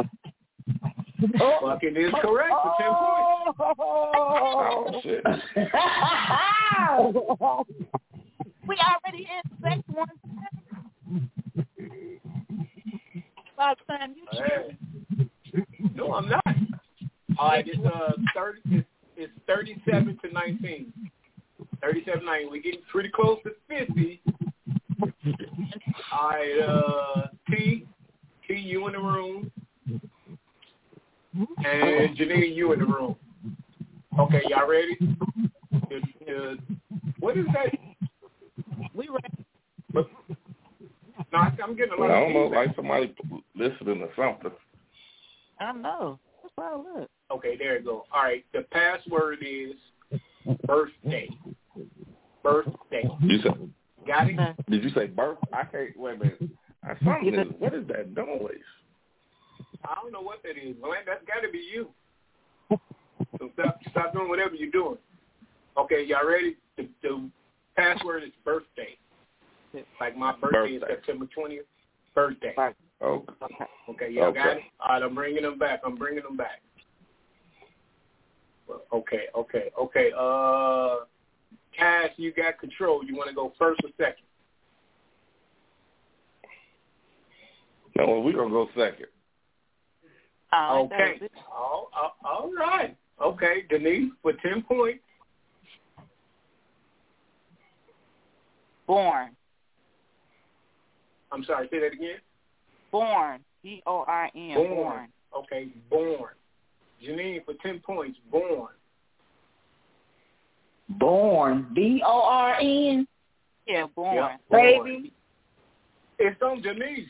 Fucking is correct for ten points. Oh shit. we already in sex one. By the time you Hey. No, I'm not. All right, it's uh thirty. It's, it's thirty-seven to nineteen. Thirty-seven nine. We're getting pretty close to fifty. All right, uh, T, T, you in the room. And Janine, you in the room. Okay, y'all ready? The, the, what is that? We ready. No, I- I'm getting a lot I of don't know, like somebody listening or something. I know. That's all look. Okay, there you go. All right, the password is birthday. Birthday. You said, Got it? Did you say birth? I can't. Wait a minute. I, something is, what is that noise? I don't know what that is, man. That's got to be you. So stop, stop doing whatever you're doing. Okay, y'all ready? The, the password is birthday. Like my birthday, is September 20th. Birthday. Right. Okay. Okay, y'all got it? All right, I'm bringing them back. I'm bringing them back. Okay, okay, okay. Uh, Cash, you got control. You want to go first or second? No, we're gonna go second. All right, that Okay. All, all, all right. Okay, Denise for 10 points. Born. I'm sorry, say that again. Born. B O R N. Born. Born. Okay, born. Janine for 10 points, born. Born. B O R N. Yeah, born. Yeah, Baby. It's on Denise.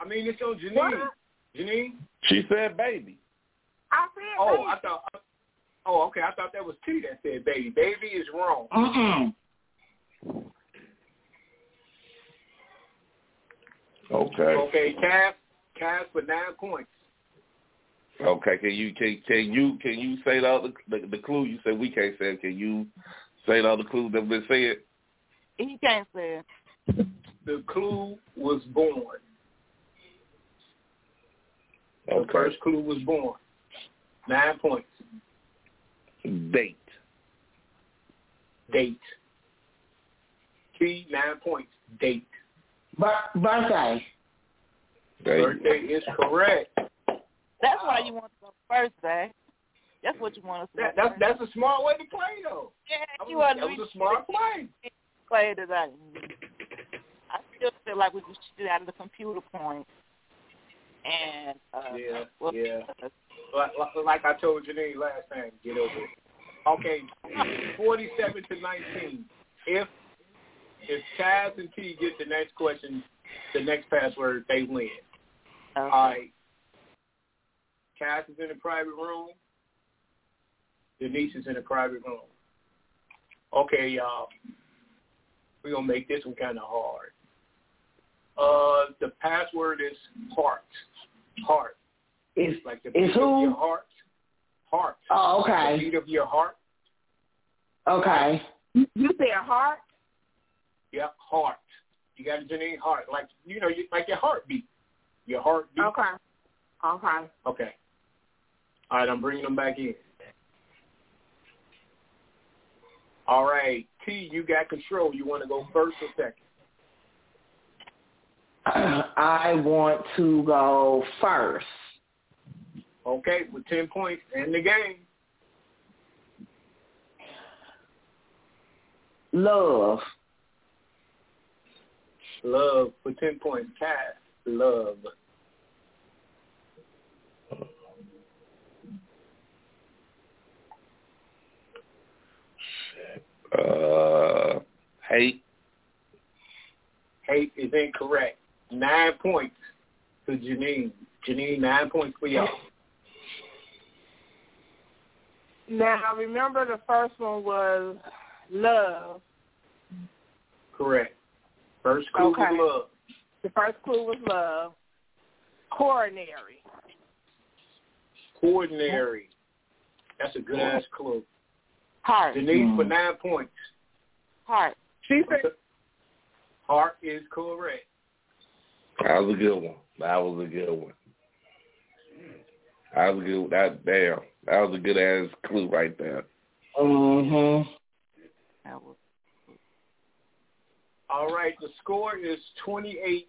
I mean, it's on Janine. What? Janine? She said baby. I said Oh, baby. I thought. Oh, okay. I thought that was T that said baby. Baby is wrong. Mm-mm. Okay. Okay, Cass. Cass for nine points. Okay. Can you can can you can you say the other the, the clue? You said we can't say it. Can you say all the other clue that been said? He can't say it. The clue was born. The first clue was born. Nine points. Date. Date. T, nine points. Date. Bir- birthday. Birthday is correct. That's why you want to go first, That's what you want to say. That, that's that's a smart way to play though. yeah, That you was, are that was a smart play. play that I, I still feel like we should shoot out of the computer point. And uh, Yeah, well, yeah. Like, like- I told Janine last time, get over it. Okay, forty-seven to nineteen. If if Chaz and T get the next question, the next password, they win. Okay. All right. Cass is in a private room. Denise is in a private room. Okay, y'all. We're going to make this one kind of hard. Uh, the password is heart. Heart. Is Like the Is beat of who? your heart. Heart. oh okay. The okay. beat of your heart. Okay. You you said heart? Yep, heart. You got a Janine heart. Like, you know, you, like your heartbeat. Your heartbeat. Okay. Okay. Okay. All right, I'm bringing them back in. All right, T, you got control. You want to go first or second? I want to go first. Okay, with 10 points in the game. Love. Love for 10 points. Cass, love. Uh, hate. Hate is incorrect. Nine points to Janine. Janine, nine points for y'all. Now remember the first one was love. Correct. First clue Okay. was love. The first clue was love. Coronary. Coordinary. That's a good ass clue. Heart. Denise for Mm. nine points. Heart. She said Heart is correct. That was a good one. That was a good one. That was a good. That damn. That was a good ass clue right there. Mhm. That was All right, the score is 28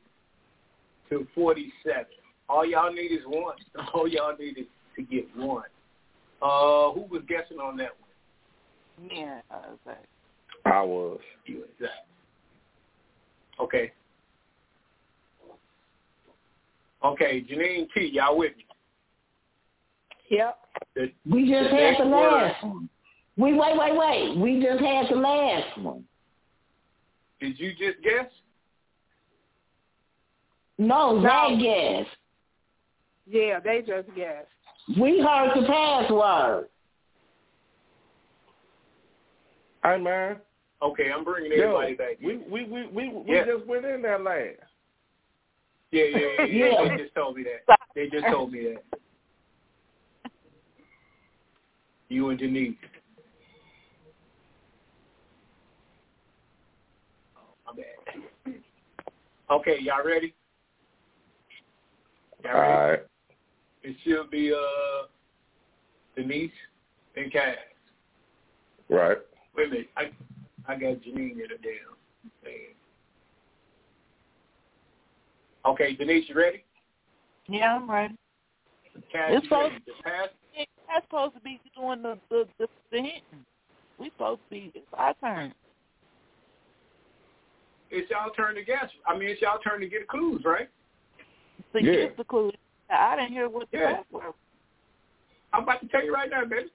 to 47. All y'all need is one. All y'all need is to get one. Uh, who was guessing on that one? Yeah, and uh, Zach. I was. You and Zach. Okay. Okay, Janine T, y'all with me? Yep. The, We just the had next the word- last one. We wait, wait, wait. We just had the last one. Did you just guess? No, No. Zach guessed. Yeah, they just guessed. We heard the password. Hi, man, Okay, I'm bringing yo, everybody back. we in. we we we, we Yeah. just went in there last. Yeah, yeah, yeah, yeah. Yeah. They just told me that. They just told me that. You and Denise. Oh, my bad. Okay, y'all ready? Y'all ready? right. It should be uh Denise and Cass. Right. Wait a minute. I I got Janine in the damn thing. Okay, Denise, you ready? Yeah, I'm ready. Cass, It's you ready? so- The pass That's supposed to be doing the the the, the hinting. We supposed to be. It's our turn. it's y'all turn to guess. I mean, it's y'all turn to get clues, right? So Yeah. you the clue. I didn't hear what the Yeah. password. I'm about to tell you right now, baby.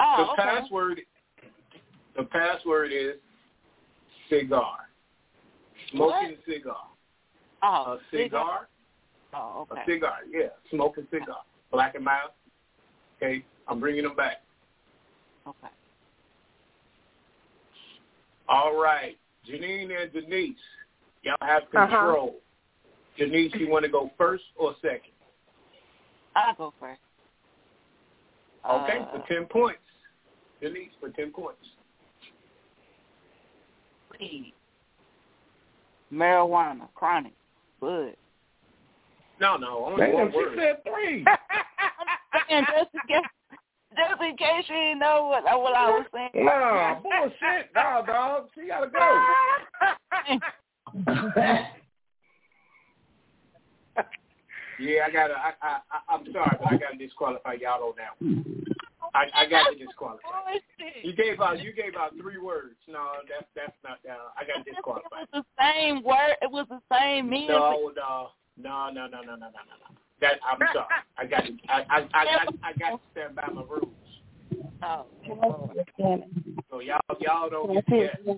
Oh, the okay. password the password is cigar. Smoking cigar. Oh, A cigar. Oh, okay. A cigar, yeah. Smoking cigar. Black and mild. Okay, I'm bringing them back. Okay. All right, Janine and Denise, y'all have control. Uh-huh. control. Denise, you want to go first or second? I'll go first. Okay, Uh, for ten points. Denise for ten points. weed, marijuana, chronic, bud. No, no, only Damn, one she word. said three. And just in case, just in case you didn't know what what I was saying. nah, bullshit. Nah, dog. She gotta go. Yeah, I gotta. I, I, I, I'm sorry, but I gotta disqualify y'all on that one. I, I got to disqualify. You gave out. You gave out three words. No, that's that's not. Uh, I got to It was the same word. It was the same meaning. No, no, no, no, no, no, no, no, no. That I'm sorry. I got. To, I, I, I, got. I got to stand by my rules. Oh, So y'all, y'all don't get to guess.